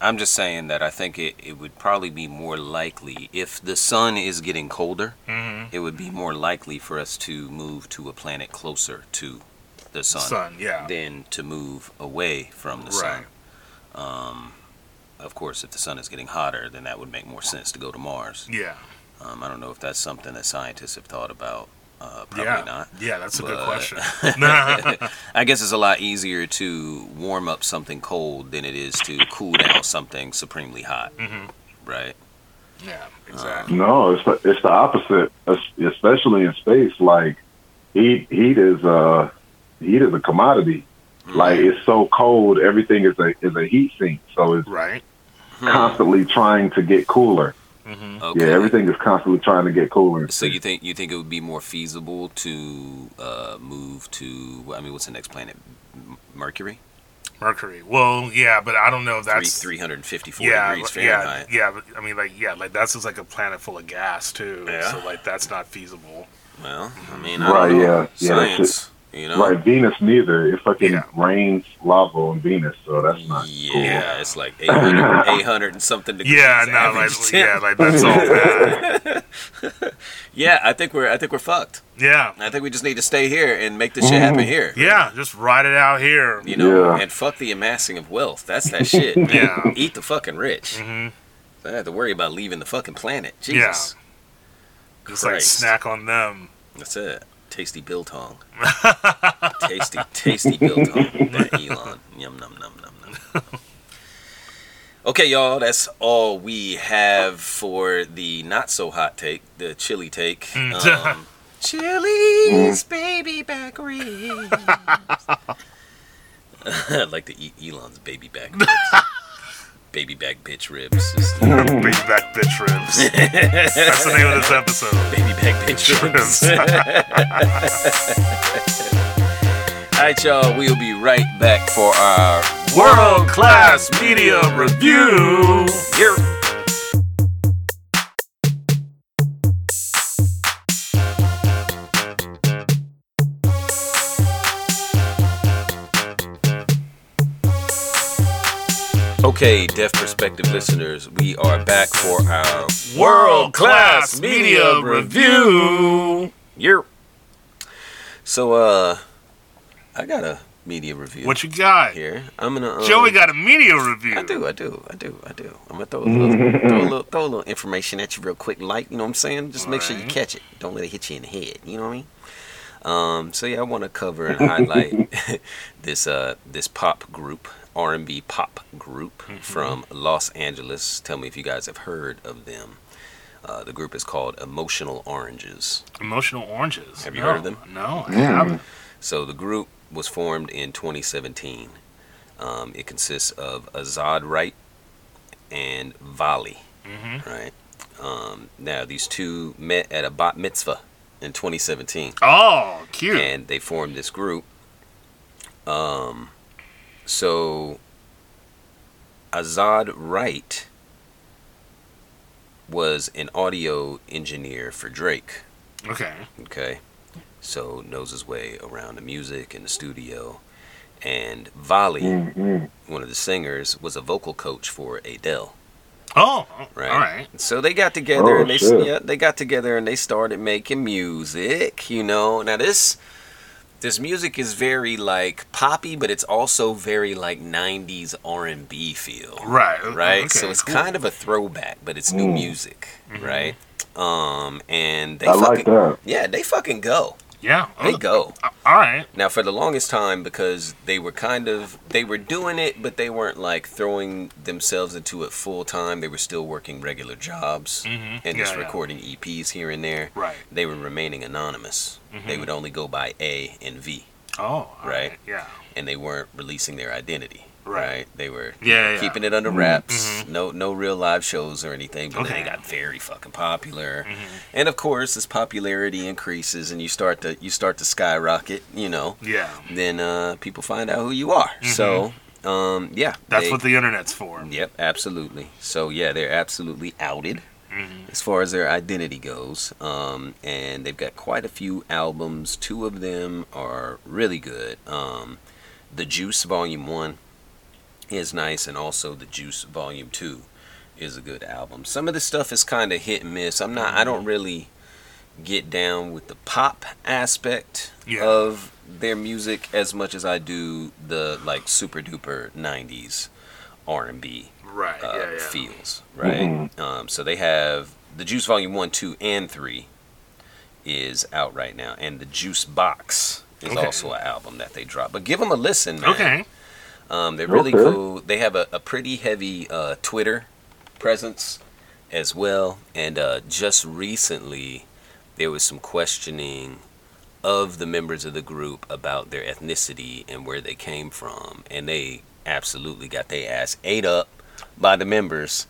I'm just saying that I think it, it would probably be more likely if the sun is getting colder, Mm-hmm. it would be more likely for us to move to a planet closer to the sun, Sun. Yeah. than to move away from the sun. Right. Um, of course, if the sun is getting hotter, then that would make more sense to go to Mars. Yeah. Um, I don't know if that's something that scientists have thought about. Uh, probably yeah. not. Yeah. That's a good question. I guess it's a lot easier to warm up something cold than it is to cool down something supremely hot, Mhm. right? Yeah. Exactly. No, it's the, it's the opposite, especially in space. Like heat, heat is uh, heat is a commodity. Like it's so cold, everything is a is a heat sink. So it's Right. Hmm. constantly trying to get cooler. Mm-hmm. Okay. Yeah, everything is constantly trying to get cooler. So you think you think it would be more feasible to uh, move to? I mean, what's the next planet? Mercury. Mercury. Well, yeah, but I don't know if that's three hundred fifty four yeah, degrees but- yeah, Fahrenheit. yeah. But I mean, like, yeah, like that's just like a planet full of gas too. Yeah. So like that's not feasible. Well, I mean, I Right, don't know. yeah, yeah, Science, you know. Right, Venus neither. It fucking Yeah. rains lava on Venus, so that's not Yeah, it's like 800, 800 and something degrees. Yeah, no, like temp. yeah, like that's all bad. Yeah, I think we're I think we're fucked. Yeah, I think we just need to stay here and make this shit happen here. yeah. Just ride it out here. You know, Yeah. and fuck the amassing of wealth. That's that shit. Yeah. Eat the fucking rich. hmm I have to worry about leaving the fucking planet. Jesus. Just like snack on them. That's it. Tasty biltong. tasty, tasty biltong. That Elon. Yum num num num num. Okay, y'all, that's all we have for the not so hot take, the chili take. Um, Chili's baby back ribs. I'd like to eat Elon's baby back ribs. Baby back bitch ribs. baby back bitch ribs. That's the name of this episode. baby back bitch ribs. All right, y'all. We'll be right back for our World class media review. Here. Okay, Deaf Perspective listeners, we are back for our World class media review. Year. So, uh, I got a media review What you got? here. I'm gonna. Um, Joey got a media review. I do, I do, I do, I do. I'm gonna throw a little, throw a little, throw a little information at you real quick, light. You know what I'm saying? Just make sure you catch it. Don't let it hit you in the head. You know what I mean? Um, so yeah, I want to cover and highlight this uh this pop group, R&B pop group from Los Angeles. Tell me if you guys have heard of them. Uh, the group is called Emotional Oranges. Emotional oranges. Have you No, heard of them? No, I haven't. So the group was formed in 2017. Um, it consists of Azad Right and Vali. Mhm. Right. Um, now these two met at a bat mitzvah in 2017, Oh, cute. and they formed this group. Um, so Azad Right was an audio engineer for Drake. okay. Okay. So knows his way around the music and the studio. And Vali, Mhm. one of the singers, was a vocal coach for Adele. Oh, Right. all right. So they got together Oh, and they shit. yeah, they got together and they started making music, you know. Now this this music is very like poppy, but it's also very like 90s R&B feel. Right. Right? okay, so it's cool. kind of a throwback, but it's new Mm. music, right? Um and they I fucking like that. Yeah, they fucking go. Yeah. They oh, go. uh, All right. Now, for the longest time, because they were kind of they were doing it, but they weren't like throwing themselves into it full time. They were still working regular jobs Mhm. and Yeah, just yeah. recording EPs here and there. Right. They were remaining anonymous. Mm-hmm. They would only go by A and V, Oh, Right. right. Yeah. and they weren't releasing their identity. Right. They were Yeah, yeah. keeping it under wraps. Mhm. No, no real live shows or anything. But then Okay. they got very fucking popular. Mhm. And of course, as popularity increases and you start to you start to skyrocket, you know, Yeah. then uh, people find out who you are. So, um, yeah, Mm-hmm. That's they- what the internet's for. Yep, absolutely. So yeah, they're absolutely outed Mhm. as far as their identity goes, um, and they've got quite a few albums. Two of them are really good. Um, the Juice Volume One is nice, and also the Juice Volume Two is a good album. Some of the stuff is kind of hit and miss. I'm not. I don't really get down with the pop aspect Yeah. of their music as much as I do the like super duper '90s R&B Right. uh, yeah. Yeah. feels, right? Um, so they have the Juice Volume One, Two, and Three is out right now, and the Juice Box is Okay. also an album that they dropped. But give them a listen, man. Okay. Um, they're really Okay. cool. They have a, a pretty heavy uh, Twitter presence as well. And uh, just recently, there was some questioning of the members of the group about their ethnicity and where they came from. And they absolutely got their ass ate up by the members,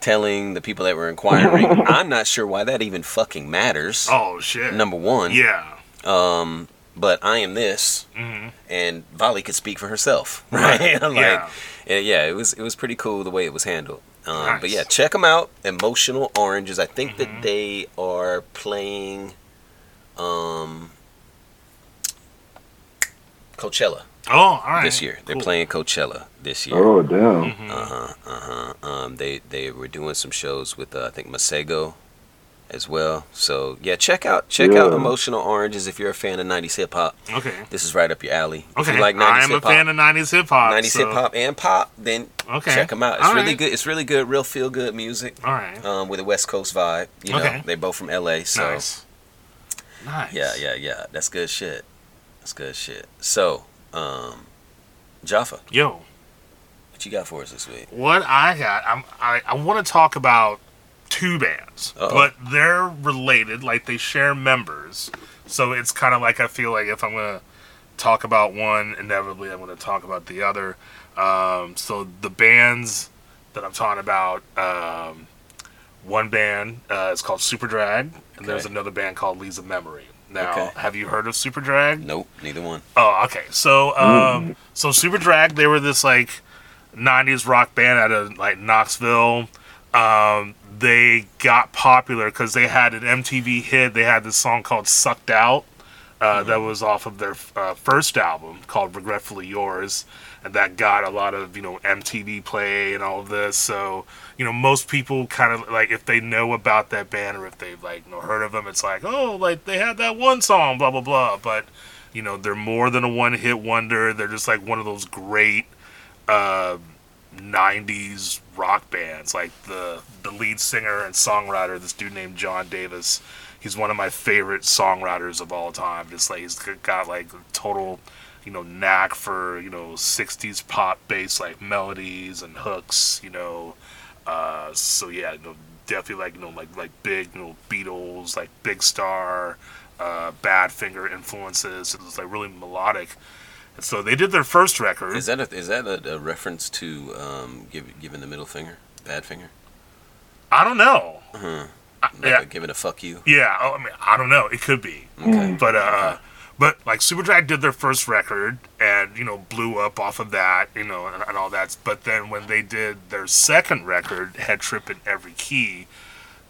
telling the people that were inquiring, I'm not sure why that even fucking matters. Oh shit. Number one. Yeah. Um, but I am this hmm and Vali could speak for herself, right? Yeah. like, yeah, yeah, it was it was pretty cool the way it was handled. Um, But Nice. Mm-hmm. yeah, check them out. Emotional Oranges. I think that they are playing um, Coachella Oh, all right. this year. They're Cool. playing Coachella this year. Oh damn. Mhm. Uh huh. Uh huh. Um, they they were doing some shows with uh, I think Masego as well. So yeah, check out check out Emotional Oranges if you're a fan of '90s hip hop. Okay. This is right up your alley. If Okay. you like '90s I am a hip hop, fan of '90s hip hop. '90s so- hip hop and pop, then Okay. check them out. It's All really right. good. It's really good, real feel good music. All right. Um, with a West Coast vibe. You know, Okay. they both from LA. So nice. Nice. yeah, yeah, yeah. That's good shit. That's good shit. So, um, Jaffa, Yo, what you got for us this week? what I got, I'm, I I want to talk about two bands, Uh-oh. but they're related. Like they share members, so it's kind of like I feel like if I'm gonna talk about one, inevitably I'm gonna talk about the other. Um, so the bands that I'm talking about, um, one band uh, is called Superdrag, and there's another band called Lees of Memory. Now, Okay. have you heard of Superdrag? Nope, neither one. Oh, okay. So, um, so Superdrag, they were this like '90s rock band out of like Knoxville. Um, they got popular because they had an MTV hit. They had this song called "Sucked Out." Uh, That was off of their uh, first album called "Regretfully Yours," and that got a lot of you know MTV play and all of this. So you know most people kind of like if they know about that band or if they've like you know heard of them, it's like oh like they had that one song, blah blah blah. But you know they're more than a one hit wonder. They're just like one of those great uh, 90s rock bands like the the lead singer and songwriter this dude named John Davis. He's one of my favorite songwriters of all time. Just like he's got like total you know knack for you know 60s pop bass like melodies and hooks you know? Uh so yeah you know definitely like you know like like big you know Beatles like Big Star uh Badfinger influences. It was like really melodic so they did their first record Is that a, is that a, a reference to um, give, giving the middle finger, bad finger? I don't know. Uh-huh. I- Like yeah, a, giving a fuck you. yeah. oh, I mean, I don't know. It could be, Okay. but uh, but like Superdrag did their first record and you know blew up off of that, you know, and, and all that. But then when they did their second record, Head Trip in Every Key,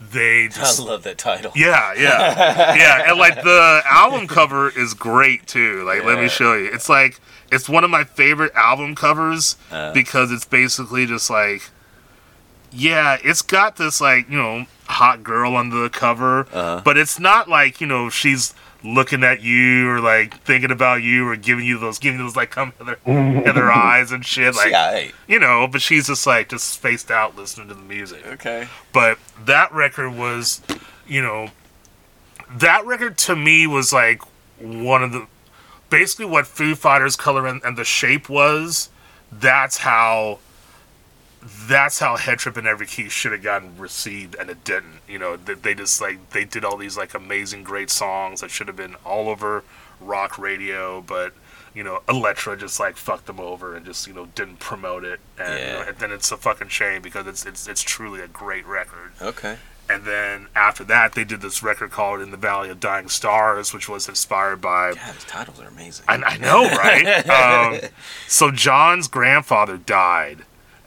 they I just love that title. yeah, yeah, yeah, and like the album cover is great too. Like, let me show you. It's like it's one of my favorite album covers Uh. because it's basically just like, yeah, it's got this like you know hot girl on the cover, Uh-huh. but it's not like you know she's looking at you or like thinking about you or giving you those giving you those like come in their, eyes and shit like CIA. you know but she's just like just spaced out listening to the music Okay. but that record was you know that record to me was like one of the basically what Foo Fighters color and, and the shape was that's how that's how Head Trip in Every Key should have gotten received and it didn't you know they, they just like they did all these like amazing great songs that should have been all over rock radio but you know Elektra just like fucked them over and just you know didn't promote it and, you know, and then it's a fucking shame because it's it's it's truly a great record Okay. and then after that, they did this record called "In the Valley of Dying Stars," which was inspired by. God, his titles are amazing. I, I know, right? um, so John's grandfather died,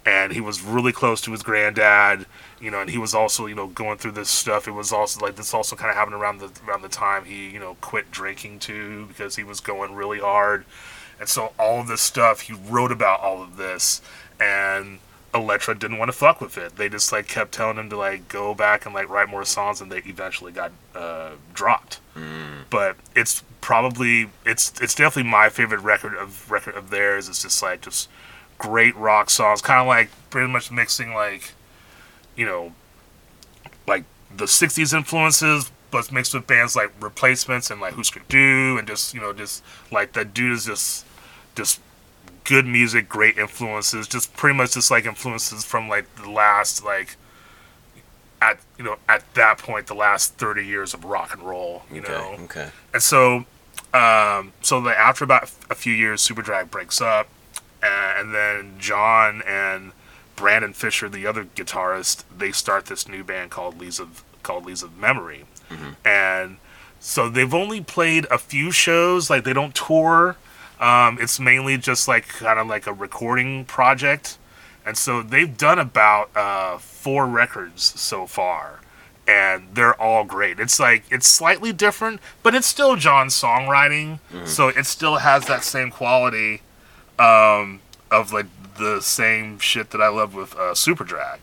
and he was really close to his granddad. You know, and he was also, you know, going through this stuff. It was also like this also kind of happened around the around the time he, you know, quit drinking too because he was going really hard. And so all of this stuff, he wrote about all of this, and Elektra didn't want to fuck with it. They just like kept telling him to like go back and like write more songs, and they eventually got uh, dropped. But it's probably it's it's definitely my favorite record of record of theirs. It's just like just great rock songs, kind of like pretty much mixing like you know like the '60s influences, but mixed with bands like Replacements and like Husker Du, and just you know just like that dude is just just good music, great influences, just pretty much just like influences from like the last like at you know at that point the last 30 years of rock and roll, you okay. know. Okay. And so um so the, after about a few years Superdrag breaks up and then John and Brandon Fisher, the other guitarist, they start this new band called Leaves of called Lees of Memory. And so they've only played a few shows, like they don't tour. Um, it's mainly just like kind of like a recording project. And so they've done about uh, four records so far. And they're all great. It's like it's slightly different, but it's still John's songwriting. So it still has that same quality um, of like the same shit that I love with uh, Superdrag.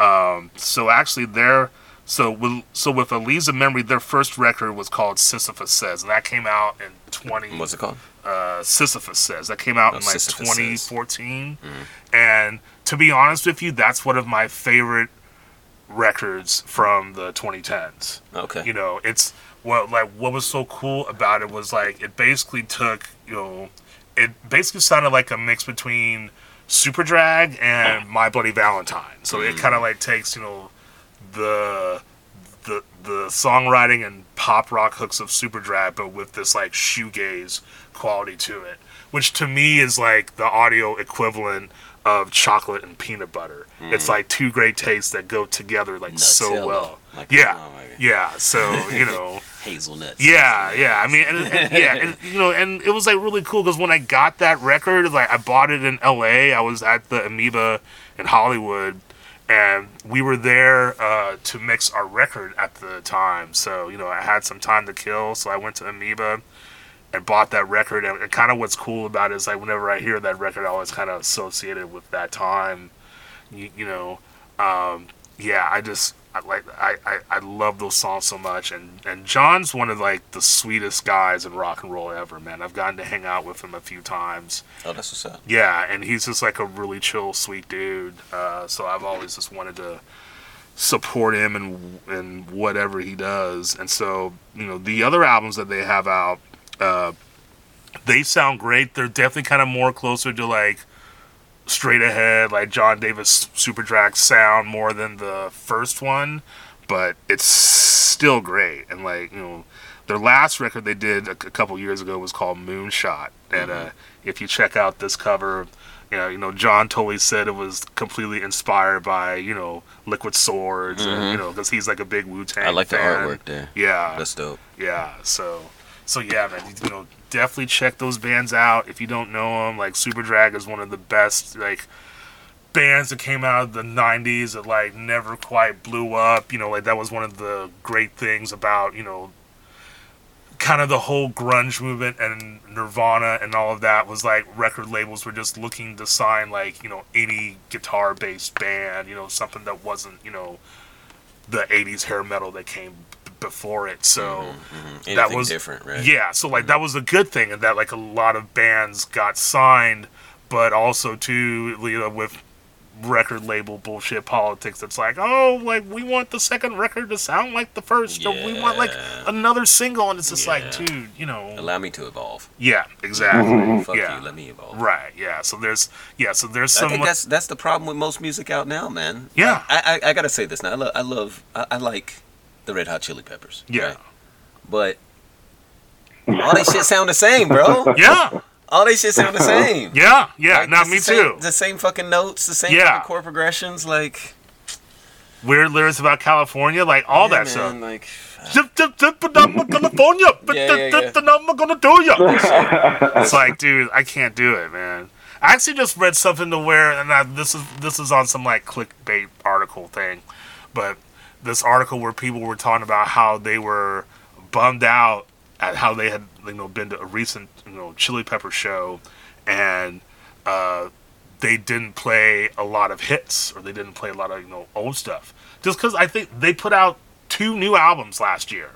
Um, so actually, their So with so with of Memory, their first record was called Sisyphus Says, and that came out in twenty. What's it called? uh, Sisyphus says. That came out Oh, in like Sisyphus Says. 2014. And to be honest with you, that's one of my favorite records from the 2010s. Okay. You know, it's what like what was so cool about it was like it basically took you know it basically sounded like a mix between Superdrag and My Bloody Valentine. So it kind of like takes you know the the the songwriting and pop rock hooks of Superdrag, but with this like shoegaze quality to it, which to me is like the audio equivalent of chocolate and peanut butter. It's like two great tastes that go together like so well. Like, yeah, oh yeah. So you know. Yeah, yeah. I mean, and, and- yeah, and you know, and it was like really cool because when I got that record, like I bought it in L.A. I was at the Amoeba in Hollywood, and we were there uh, to mix our record at the time. So you know, I had some time to kill, so I went to Amoeba and bought that record. And, and kind of what's cool about it is like whenever I hear that record, I always kind of associate it with that time. You, you know, um, yeah, I just I like I, I, I love those songs so much and and John's one of like the sweetest guys in rock and roll ever, man. I've gotten to hang out with him a few times. Oh, that's what's up. Yeah, and he's just like a really chill, sweet dude. Uh, so I've always just wanted to support him and and whatever he does. And so you know the other albums that they have out, uh, they sound great. They're definitely kind of more closer to like straight ahead, like John Davis Superdrag sound more than the first one, but it's still great. And like you know, their last record they did a, a couple years ago was called Moonshot, and uh, if you check out this cover. You know, you know, John totally said it was completely inspired by, you know, Liquid Swords, and, you know, because he's like a big Wu Tang. I like the artwork there. Yeah, That's dope. yeah, so so yeah, man, you know, definitely check those bands out if you don't know them. Like Superdrag is one of the best like bands that came out of the '90s that like never quite blew up. You know, like that was one of the great things about you know kind of the whole grunge movement and Nirvana and all of that was like record labels were just looking to sign like you know any guitar based band, you know something that wasn't you know the '80s hair metal that came before it. So mm-hmm, mm-hmm. Anything that was different, right? Yeah, so like that mm-hmm. was a good thing, and that like a lot of bands got signed, but also too you know with record label bullshit politics. It's like, oh, like we want the second record to sound like the first, or we want like another single, and it's just Yeah. like, dude, you know, Allow me to evolve. yeah, exactly, Fuck yeah, you. Let me evolve. right, yeah. So there's, yeah, so there's I think that's that's the problem with most music out now, man. Yeah. I I, I gotta say this now. I love I love I, I like the Red Hot Chili Peppers. yeah, right? But all they shit sound the same, bro. yeah, All they shit sound the same. yeah, yeah. Like, Not me the same- too. The same fucking notes, the same Yeah. fucking chord progressions, like Weird lyrics about California, like all yeah, that stuff. man, Like Zip, zip, zip, California. Yeah, yeah, yeah. I'm gonna do ya. it's like, dude, I can't do it, man. I actually just read something to where, and I, this is this is on some like clickbait article thing, but this article where people were talking about how they were bummed out at how they had you know been to a recent you know Chili Pepper show, and uh, they didn't play a lot of hits or they didn't play a lot of you know old stuff just because I think they put out two new albums last year.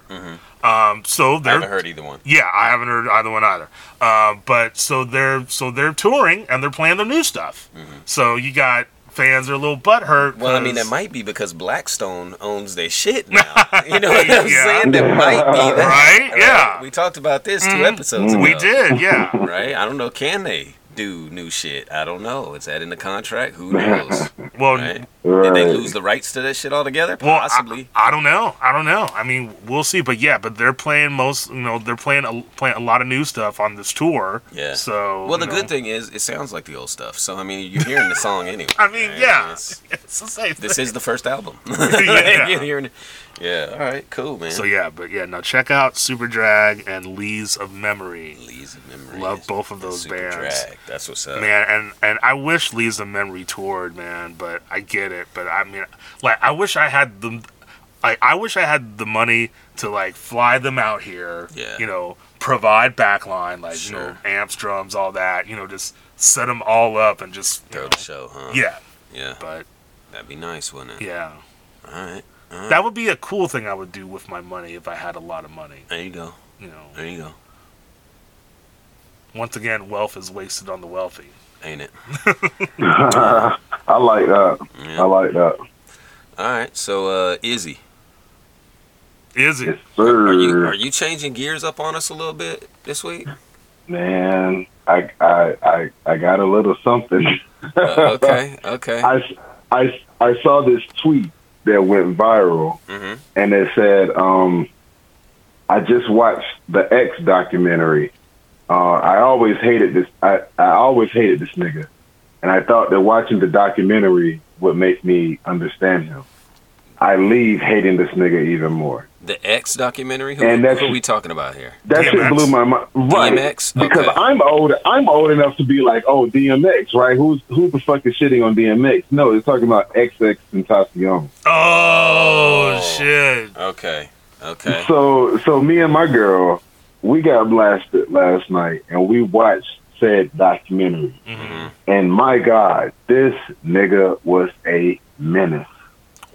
Um, so I they're haven't heard either one. yeah, I haven't heard either one either. Uh, but so they're so they're touring and they're playing their new stuff. So you got fans are a little butthurt. Well, I mean, that might be because Blackstone owns their shit now. You know what I'm Yeah. saying? That might be that. Right? Yeah. We talked about this two mm-hmm. episodes ago. we did, yeah. Right? I don't know. Can they do new shit? I don't know. Is that in the contract? Who knows? Well, Right? Right. Did they lose the rights to that shit altogether? Well, Possibly. I, I don't know. I don't know. I mean, we'll see. But yeah, but they're playing most. You know, they're playing a, playing a lot of new stuff on this tour. Yeah. So well, the know. good thing is, it sounds like the old stuff. So I mean, you're hearing the song anyway. I mean, right? yeah, It's- it's the same. this thing. is the first album. Yeah. You're hearing- yeah. All right. Cool, man. So yeah, but yeah, now check out Superdrag and Lees of Memory. Lees of Memory. Love both of those Super bands. Drag. That's what's up. man and and i wish lee's of memory toured man but i get it but i mean like i wish i had the like i wish i had the money to like fly them out here Yeah. you know provide backline like you know amps drums all that you know just set them all up and just Throw know, the show, huh? yeah Yeah. but That'd be nice, wouldn't it? yeah All right. Uh, That would be a cool thing I would do with my money if I had a lot of money. there you go. You know, There you go. once again, wealth is wasted on the wealthy. Ain't it? I like that. I like that. All right. So, uh, Izzy, Is it? Yes, sir. are you are you changing gears up on us a little bit this week? Man, I, I, I, I got a little something. Uh, okay. Okay. I, I, I saw this tweet that went viral, Mhm. and it said, um, "I just watched the X documentary. Uh, I always hated this. I, I always hated this nigga, and I thought that watching the documentary would make me understand him. I leave hating this nigga even more. The X documentary. Who, And that's- who are we talking about here? That shit blew my mind. Right. DMX? Because I'm old. I'm old enough to be like, oh, DMX, right? Who's who the fuck is shitting on DMX? No, it's talking about XX Tentacion. Oh, Oh. shit! Okay. Okay. So, so me and my girl, we got blasted last night, and we watched said documentary. Mhm. And my God, this nigga was a menace.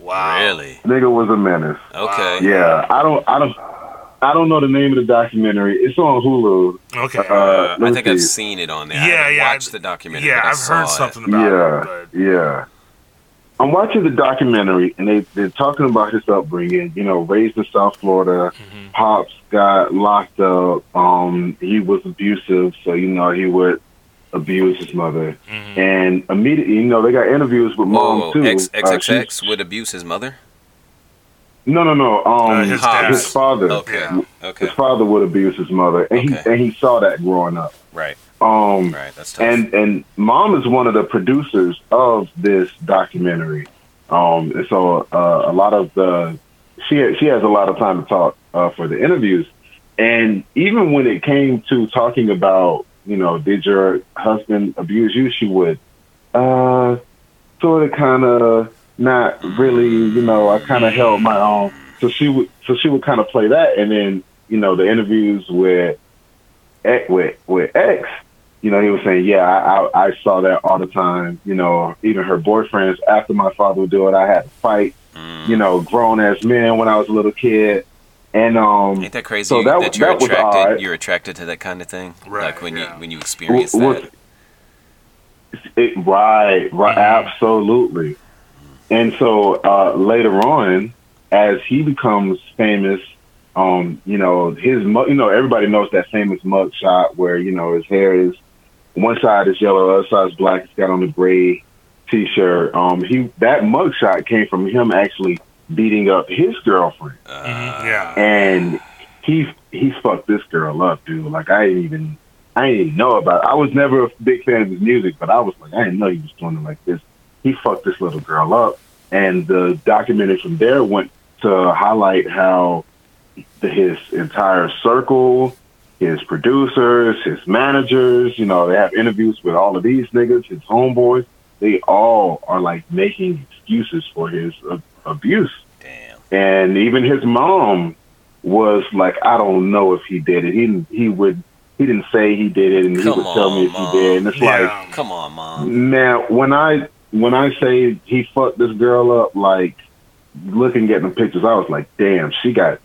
Wow. Really? Nigga was a menace. Okay. Yeah, I don't, I don't, I don't know the name of the documentary. It's on Hulu. Okay. Uh, I let me think I've seen it on there. Yeah, I haven't yeah, watched the documentary. yeah, I I've saw heard it. something about Yeah. it. Yeah. Yeah. I'm watching the documentary and they, they're talking about his upbringing, you know, raised in South Florida. But, Mhm. Pops got locked up. Um, he was abusive, so, you know, he would abuse his mother. Mhm. And immediately, you know, they got interviews with Whoa, mom, whoa, too. X, Uh, XXX she's- would abuse his mother? no, no, no. Um, Uh, his, his father. Okay. Okay. His father would abuse his mother. And, Okay. he, and he saw that growing up. Right. Um, Right. That's tough. and and mom is one of the producers of this documentary um and so uh, a lot of the she she has a lot of time to talk uh, for the interviews and even when it came to talking about you know did your husband abuse you she would uh sort of kind of not really you know i kind of held my own so she would so she would kind of play that and then you know the interviews with X- with with X you know, he was saying, yeah, I, I, I saw that all the time. You know, even her boyfriends, after my father would do it, I had to fight, Mm. you know, grown as men when I was a little kid. And, um, Ain't that crazy so that, that- you're that was attracted odd. you're attracted to that kind of thing? Right, Like when yeah. you when you experience w- that. w- it, right, right, Mhm. absolutely. And so, uh, later on, as he becomes famous, um, you know, his, you know, everybody knows that famous mug shot where, you know, his hair is, one side is yellow, other side is black. He's got on a gray t-shirt. Um, he that mugshot came from him actually beating up his girlfriend, Uh, Mhm. Yeah. and he he fucked this girl up, dude. Like I didn't even I didn't even know about. It. I was never a big fan of his music, but I was like, I didn't know he was doing it like this. He fucked this little girl up, and the documentary from there went to highlight how the, his entire circle, his producers, his managers, you know, they have interviews with all of these niggas, his homeboys. They all are like making excuses for his uh, abuse. Damn. And even his mom was like, I don't know if he did it. He he would he didn't say he did it, and he Come would tell me if Mom. he did. And it's Yeah. Come on, mom. Now when I when I say he fucked this girl up, like looking at the pictures, I was like, damn, she got.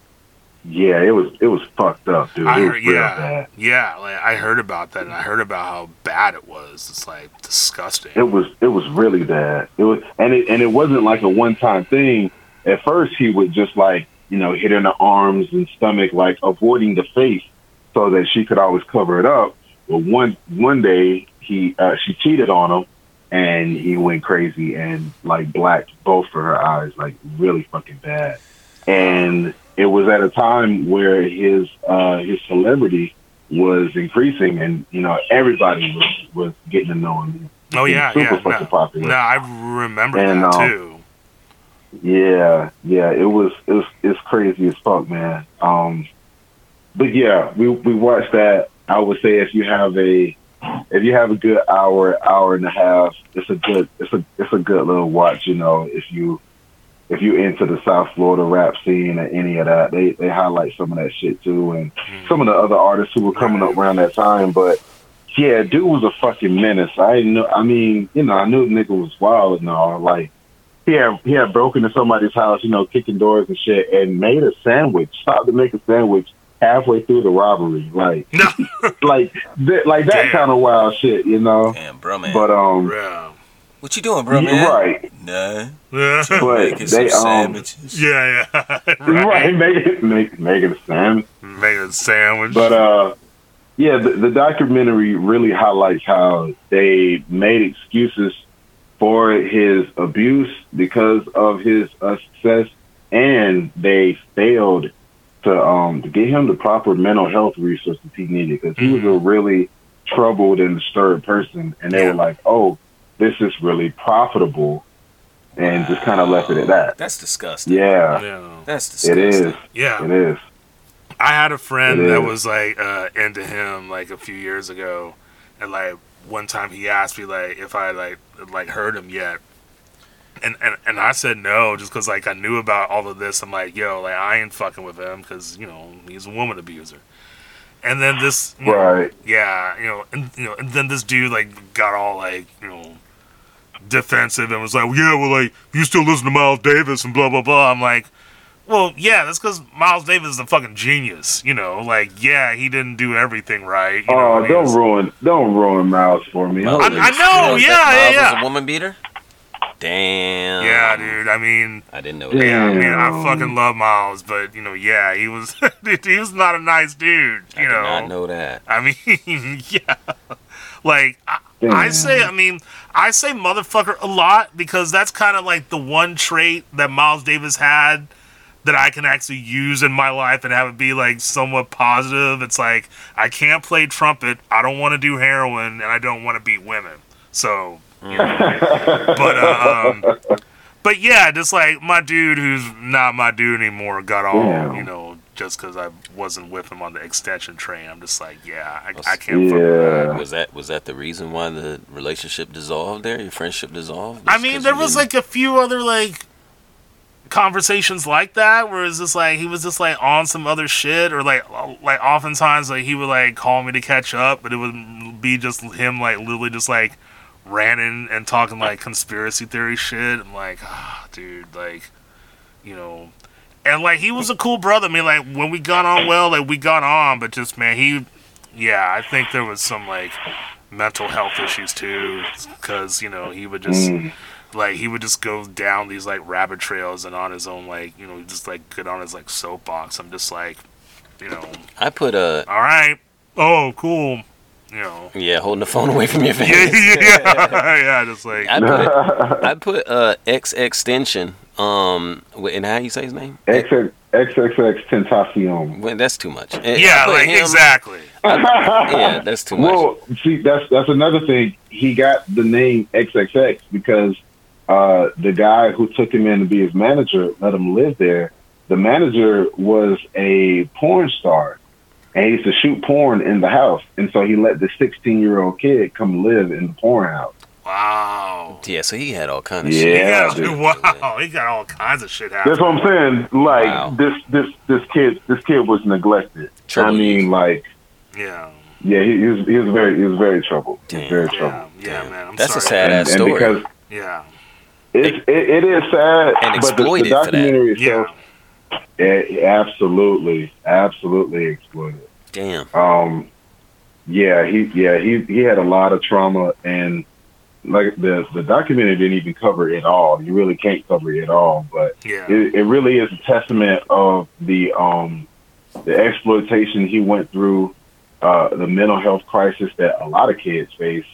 Yeah, it was it was fucked up, dude. I heard, yeah, yeah. Like, I heard about that, and I heard about how bad it was. It's like disgusting. It was it was really bad. It was and it and it wasn't like a one time thing. At first he would just like, you know, hit in the arms and stomach, like avoiding the face so that she could always cover it up. But one one day he uh, she cheated on him and he went crazy and like blacked both of her eyes, like really fucking bad. And it was at a time where his uh his celebrity was increasing and you know everybody was was getting to know him oh yeah, super yeah. fucking No, popular. no, I remember And, that um, too. Yeah, yeah, it was it was it's crazy as fuck, man. Um, but yeah, we we watched that. I would say if you have a if you have a good hour, hour and a half, it's a good it's a it's a good little watch. You know, if you if you into the South Florida rap scene or any of that, they they highlight some of that shit too, and Mhm. some of the other artists who were coming up around that time. But yeah, dude was a fucking menace. I know. I mean, you know, I knew the nigga was wild and all. Like he had he had broken into somebody's house, you know, kicking doors and shit, and made a sandwich. Stopped to make a sandwich halfway through the robbery, like No. like th- like that kind of wild shit, you know. Damn, bro, man. But um, yeah. What you doing, bro, yeah, man? right, Nah. Yeah. but Making some they um, sandwiches. Yeah, yeah. right, right. making make, making a sandwich. Made a sandwich. But uh, yeah, the, the documentary really highlights how they made excuses for his abuse because of his uh, success, and they failed to um to get him the proper mental health resources he needed because he was a really troubled and disturbed person, and they Yeah. were like, "Oh, this is really profitable," and just kind of left it at that. That's disgusting. Yeah, yeah. That's disgusting. is. Yeah. It is. I had a friend that was like uh, into him like a few years ago, and like one time he asked me like if I like like heard him yet, and and, and I said no just because like I knew about all of this. I'm like yo like I ain't fucking with him because you know he's a woman abuser. And then this you know, Right. yeah you know and you know and then this dude like got all like you know defensive and was like yeah well like you still listen to Miles Davis and blah blah blah. I'm like. Well, yeah, that's because Miles Davis is a fucking genius. You know, like, yeah, he didn't do everything right. You know, Oh, he don't was- ruin, don't ruin Miles for me. Miles I- I know, was yeah, that yeah, yeah. was a woman beater? Damn. Yeah, dude. I mean, I didn't know Yeah. that. yeah, I mean, I fucking love Miles, but you know, yeah, he was, he was not a nice dude. You did know, I know that. I mean, yeah, like I, I say, I mean, I say motherfucker a lot because that's kind of like the one trait that Miles Davis had that I can actually use in my life and have it be like somewhat positive. It's like I can't play trumpet, I don't want to do heroin, and I don't want to beat women. So, you know. but uh, um, but yeah, just like my dude who's not my dude anymore got all you know just because I wasn't with him on the extension train. I'm just like, yeah, I, I can't. fuck. Yeah. Was that was that the reason why the relationship dissolved there? Your friendship dissolved? I mean, there was didn't- like a few other like conversations like that where it's just like he was just like on some other shit or like like oftentimes like he would like call me to catch up but it would be just him like literally just like ranting and talking like conspiracy theory shit i'm like ah dude like you know and like he was a cool brother. I mean like when we got on well like we got on but just man he yeah i think there was some like mental health issues too because you know he would just Mm. like he would just go down these like rabbit trails and on his own like you know just like get on his like soapbox. I'm just like you know. I put a all right. Oh cool. You know. Yeah, holding the phone away from your face. yeah yeah. Yeah just like. I put I put uh X extension um and how you say his name? XX, XXX Tentacion. Well, that's too much. And yeah like him- exactly Yeah, that's too much. Well, see, that's that's another thing. He got the name XXX because uh, the guy who took him in to be his manager let him live there. The manager was a porn star, and he used to shoot porn in the house, and so he let the 16 year old kid come live in the porn house. Wow yeah, so he had all kind of Yeah, shit. yeah, dude. wow he got all kinds of shit happening That's what I'm saying. Like Wow. this, this, this kid, this kid was neglected. Trouble I mean, like, yeah yeah, he, he was, he was very, he was very troubled. Damn. very yeah troubled. yeah Damn. man i'm That's a sad and, ass and because yeah It, it, it is sad, And but the, the exploited for that. documentary yeah it, absolutely, absolutely exploited. Damn. Um, yeah, he, yeah, he, he had a lot of trauma, and like the the documentary didn't even cover it all. You really can't cover it all, but yeah it, it really is a testament of the um the exploitation he went through, uh, the mental health crisis that a lot of kids face,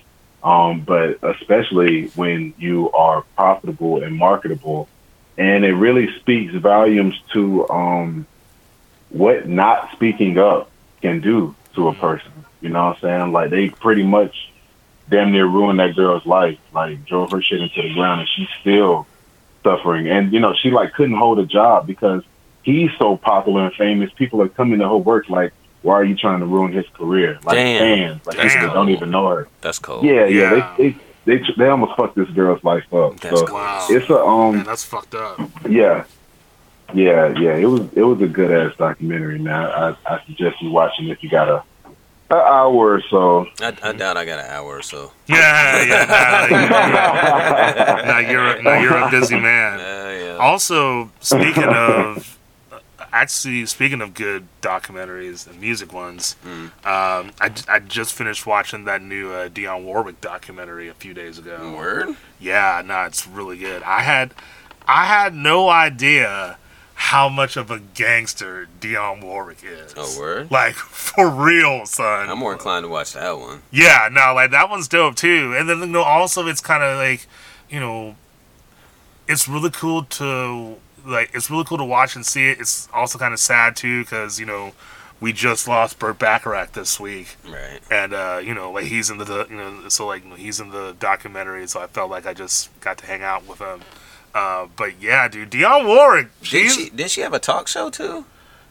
um, but especially when you are profitable and marketable, and it really speaks volumes to um what not speaking up can do to a person. You know what I'm saying? Like they pretty much damn near ruined that girl's life. Like drove her shit into the ground, and she's still suffering. And you know, she like couldn't hold a job because he's so popular and famous. People are coming to her work like, "Why are you trying to ruin his career?" Like Damn. fans, like people Damn. that don't even know her. That's cold. Yeah, yeah, Yeah. they, they they they almost fucked this girl's life up. That's so wow it's a um man that's fucked up yeah. Yeah, yeah, it was it was a good ass documentary, man. I, I suggest you watching if you got a An hour or so. I, I doubt I got an hour or so. Yeah, yeah. Now you're now you're a busy man. Uh, yeah. Also, speaking of actually speaking of good documentaries and music ones, Mm. um, I, j- I just finished watching that new uh, Dionne Warwick documentary a few days ago. Word? Yeah, no, it's really good. I had I had no idea how much of a gangster Dionne Warwick is. Oh, word? Like for real, son. I'm more inclined to watch that one. Yeah, no, like that one's dope too. And then you know, also it's kind of like, you know, it's really cool to like it's really cool to watch and see it. It's also kind of sad too because you know we just lost Burt Bacharach this week, Right. and uh, you know like he's in the, the you know so like he's in the documentary, so I felt like I just got to hang out with him. Uh, but yeah, dude, Dionne Warwick, Did she, did she have a talk show too?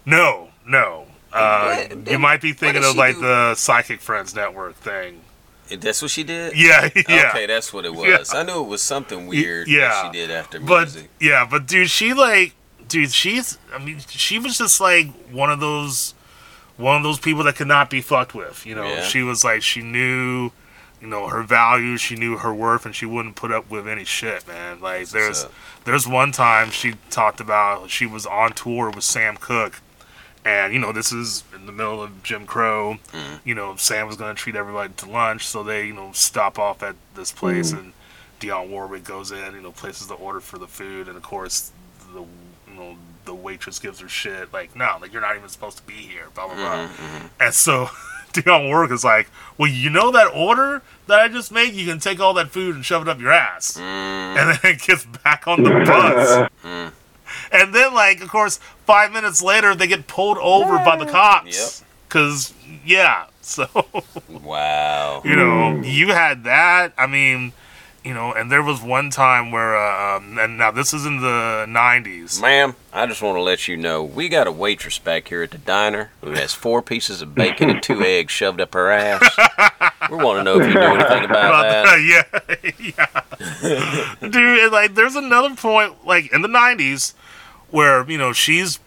no, no. Uh, What- you might be thinking of like do? the Psychic Friends Network thing. That's what she did? Yeah, yeah. Okay, that's what it was. Yeah. I knew it was something weird yeah. that she did after but music. yeah, but dude, she like, dude, she's. I mean, she was just like one of those, one of those people that could not be fucked with. You know, Yeah. she was like, she knew, you know, her value, she knew her worth, and she wouldn't put up with any shit, man. Like, there's, there's one time she talked about she was on tour with Sam Cooke. And you know this is in the middle of Jim Crow. Mm. You know Sam was going to treat everybody to lunch, so they you know stop off at this place, and Dionne Warwick goes in, you know, places the order for the food, and of course, the you know the waitress gives her shit like, no, like you're not even supposed to be here, blah blah blah. And so Dionne Warwick is like, well, you know that order that I just made, you can take all that food and shove it up your ass, Mm, and then gets back on the bus. And then, like, of course, five minutes later, they get pulled over by the cops. Cause yeah, so wow. you know, you had that. I mean, you know, and there was one time where, uh, um, and now this is in the '90s. Ma'am, I just want to let you know we got a waitress back here at the diner who has four pieces of bacon and two eggs shoved up her ass. We want to know if you know anything about that. yeah, yeah, dude. Like, there's another point, like in the '90s, where you know she's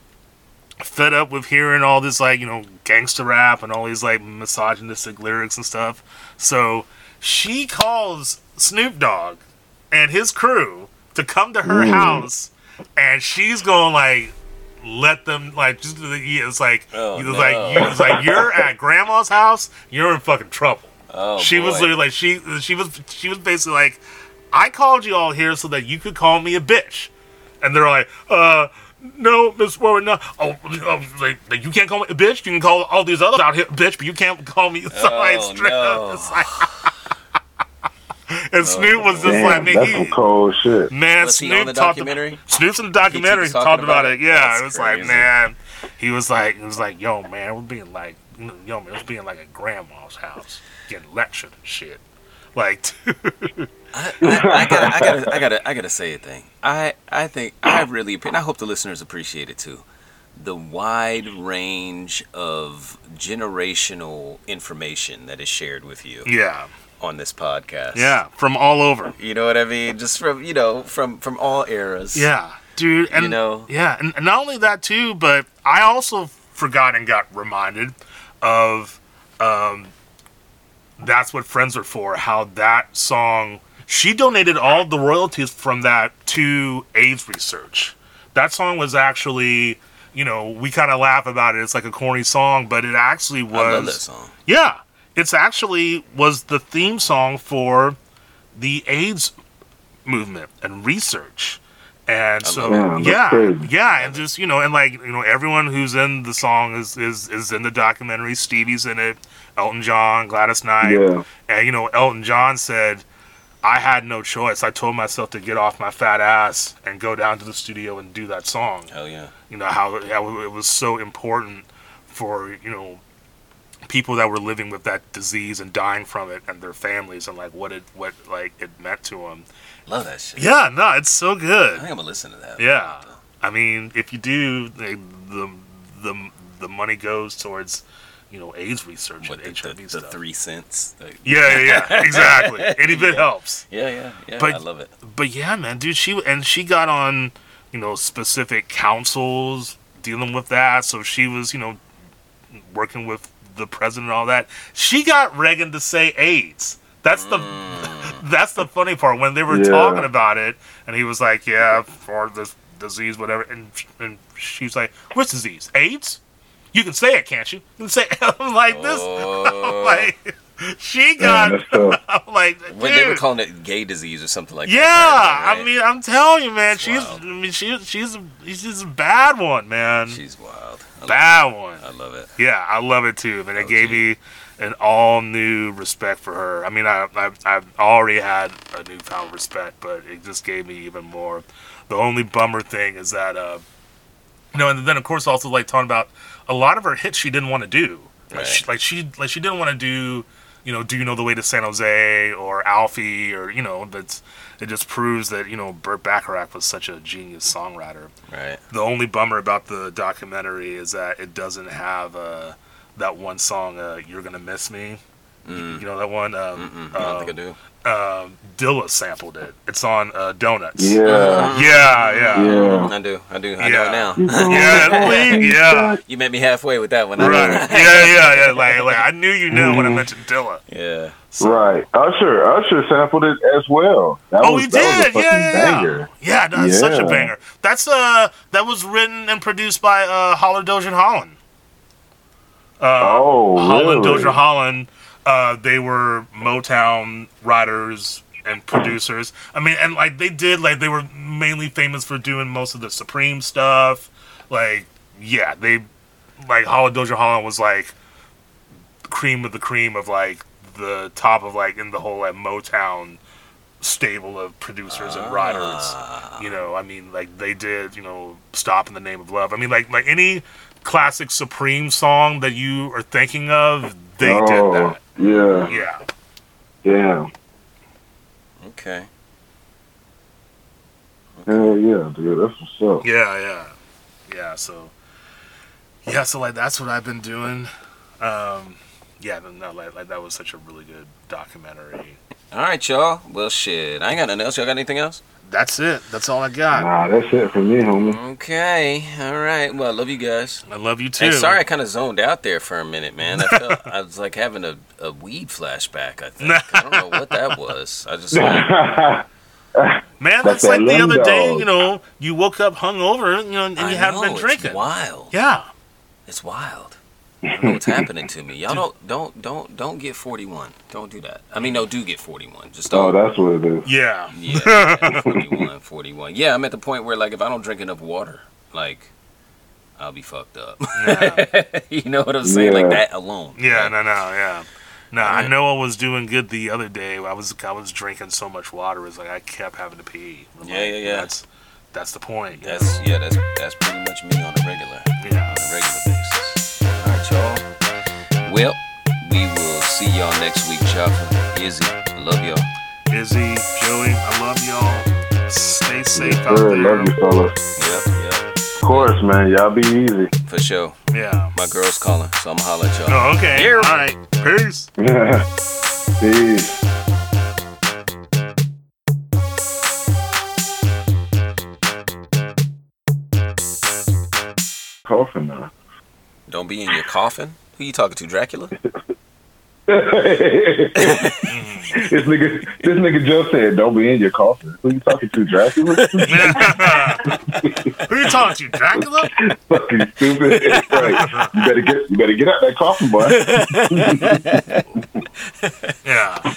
fed up with hearing all this like you know gangster rap and all these like misogynistic lyrics and stuff. So she calls Snoop Dogg and his crew to come to her house, and she's going like. Let them like just yeah, it's like Oh, it's no. like you, it's like you're at grandma's house, you're in fucking trouble Oh, she was literally like she she was she was basically like I called you all here so that you could call me a bitch, and they're like, uh. No, Miss Warren, no. Oh, oh like, like, you can't call me a bitch. You can call all these others out here bitch, but you can't call me. So like, Oh, straight no. up, it's like, and Snoop was just Damn, like, man, that's he, some cold shit. man, Was he Snoop on the talked documentary? About, Snoop's in the documentary. was talking talked about, about it. it? Yeah, That's it was like, man, he was like, he was like, yo, man, we're being like, yo, man, it was being like at grandma's house, getting lectured and shit. Like, I, I, I gotta, I gotta, I gotta, I gotta say a thing. I, I think I really, and I hope the listeners appreciate it too. The wide range of generational information that is shared with you yeah, on this podcast. yeah, from all over. you know what I mean. Just from you know, from from all eras. Yeah, dude, and You know? yeah, and, and not only that too, but I also forgot and got reminded of um, that's what friends are for. How that song, she donated all the royalties from that to AIDS research. That song was actually, you know, we kind of laugh about it. It's like a corny song, but it actually was. I love that song. Yeah, it's actually was the theme song for the AIDS movement and research. And so love it. yeah, Yeah, crazy. yeah, and just you know, and like you know, everyone who's in the song is is is in the documentary. Stevie's in it, Elton John, Gladys Knight, Yeah. and you know, Elton John said, "I had no choice. I told myself to get off my fat ass and go down to the studio and do that song." Hell yeah. you know how, how it was so important for you know people that were living with that disease and dying from it and their families and like what it what like it meant to them Love that shit. yeah no it's so good. I think I'm gonna listen to that. Yeah. i mean if you do the the the, the money goes towards you know aids research What and the, hiv the, the stuff three cents? The- yeah yeah yeah exactly any bit helps yeah, yeah, yeah. But- I love it. but yeah, man, dude, she and she got on, you know, specific councils dealing with that. So she was, you know, working with the president and all that. She got Reagan to say AIDS. That's the mm. that's the funny part when they were Yeah. talking about it, and he was like, "Yeah, for this disease, whatever," and and she's like, "Which disease? AIDS? You can say it, can't you? You can say." I'm like this. Oh. I'm like she got. that's tough. I'm like, when they were calling it gay disease or something like that. Yeah, that. I mean, I'm telling you, man. She's, wild. I mean, she, she's, she's just a bad one, man. she's wild. I bad one. I love it. Yeah, I love it too. Man, it gave me an all new respect for her. I mean, I, I've, I've already had a newfound respect, but it just gave me even more. The only bummer thing is that, uh, you know, and then of course also like talking about a lot of her hits she didn't want to do. Like, Right. she, like she, like she didn't want to do, you know, do you know the way to San Jose or Alfie or you know, that's it just proves that you know Burt Bacharach was such a genius songwriter. Right. The only bummer about the documentary is that it doesn't have uh, that one song, uh, "You're Gonna Miss Me." Mm. You know that one? Um, I don't think I do. uh, Dilla sampled it. It's on uh, Donuts. Yeah. yeah, yeah, Yeah. I do. I do. I Yeah. know it now. yeah. Lee, yeah. You met me halfway with that one. Right. Yeah, yeah, yeah. Like, like I knew you knew when I Mhm. mentioned Dilla. Yeah. Right. Usher. Usher sampled it as well. That Oh, was, he that was a did. Yeah, yeah, yeah. banger. Yeah, that's such a banger. That's uh, that was written and produced by uh, Holler Dozier Holland. Uh, Oh, Holland, really? Dozier Holland. Uh, they were Motown writers and producers. I mean, and like they did, like they were mainly famous for doing most of the Supreme stuff. Like, yeah, they like Holland, Dozier Holland was like cream of the cream of like the top of like in the whole like Motown stable of producers and writers. Ah. You know, I mean, like they did, you know, "Stop in the Name of Love." I mean, like like any classic Supreme song that you are thinking of, they oh, did that. Yeah. Yeah, Yeah. Okay. Hell yeah, dude. That's what's up. yeah, yeah, yeah. So, yeah, so like that's what I've been doing. Um, yeah, no, no, like, like that was such a really good documentary. All right, y'all. Well, shit. I ain't got nothing else. Y'all got anything else? That's it. That's all I got. Nah, that's it for me, homie. Okay. All right. Well, I love you guys. I love you too. Hey, sorry I kind of zoned out there for a minute, man. I felt I was like having a, a weed flashback. I think I don't know what that was. I just like, Man, That's that's like that the other day. You know, you woke up hungover, you know, and I you haven't know, been drinking. It's wild. Yeah. It's wild. I know what's happening to me. Y'all don't don't don't don't get 41. Don't do that. I mean, no, do get 41. Just oh, don't. that's what it is. Yeah. yeah, yeah, 41, 41. Yeah, I'm at the point where like if I don't drink enough water, like I'll be fucked up. Yeah. you know what I'm saying? Like that alone. Yeah, Like, no, no, yeah. No, I know I was doing good the other day. I was I was drinking so much water, it's like I kept having to pee. I'm Yeah, like, yeah, yeah. That's that's the point. That's know? yeah, that's that's pretty much me on a regular yeah. on a regular basis. All right, y'all. Well, we will see y'all next week, Chopper. Izzy, I love y'all. Izzy, Joey, I love y'all. Stay safe out Sure, there. love you, fellas. Yep, yep, Of course, man. Y'all be easy. for sure. Yeah. My girl's calling, so I'm gonna holler at y'all. Oh, okay. Here. All right. Peace. Peace. Coughing now. Don't be in your coffin. Who you talking to, Dracula? this nigga, this nigga just said, "Don't be in your coffin." Who you talking to, Dracula? Who you talking to, Dracula? Fucking stupid. right. You better get, you better get out that coffin, boy. Yeah.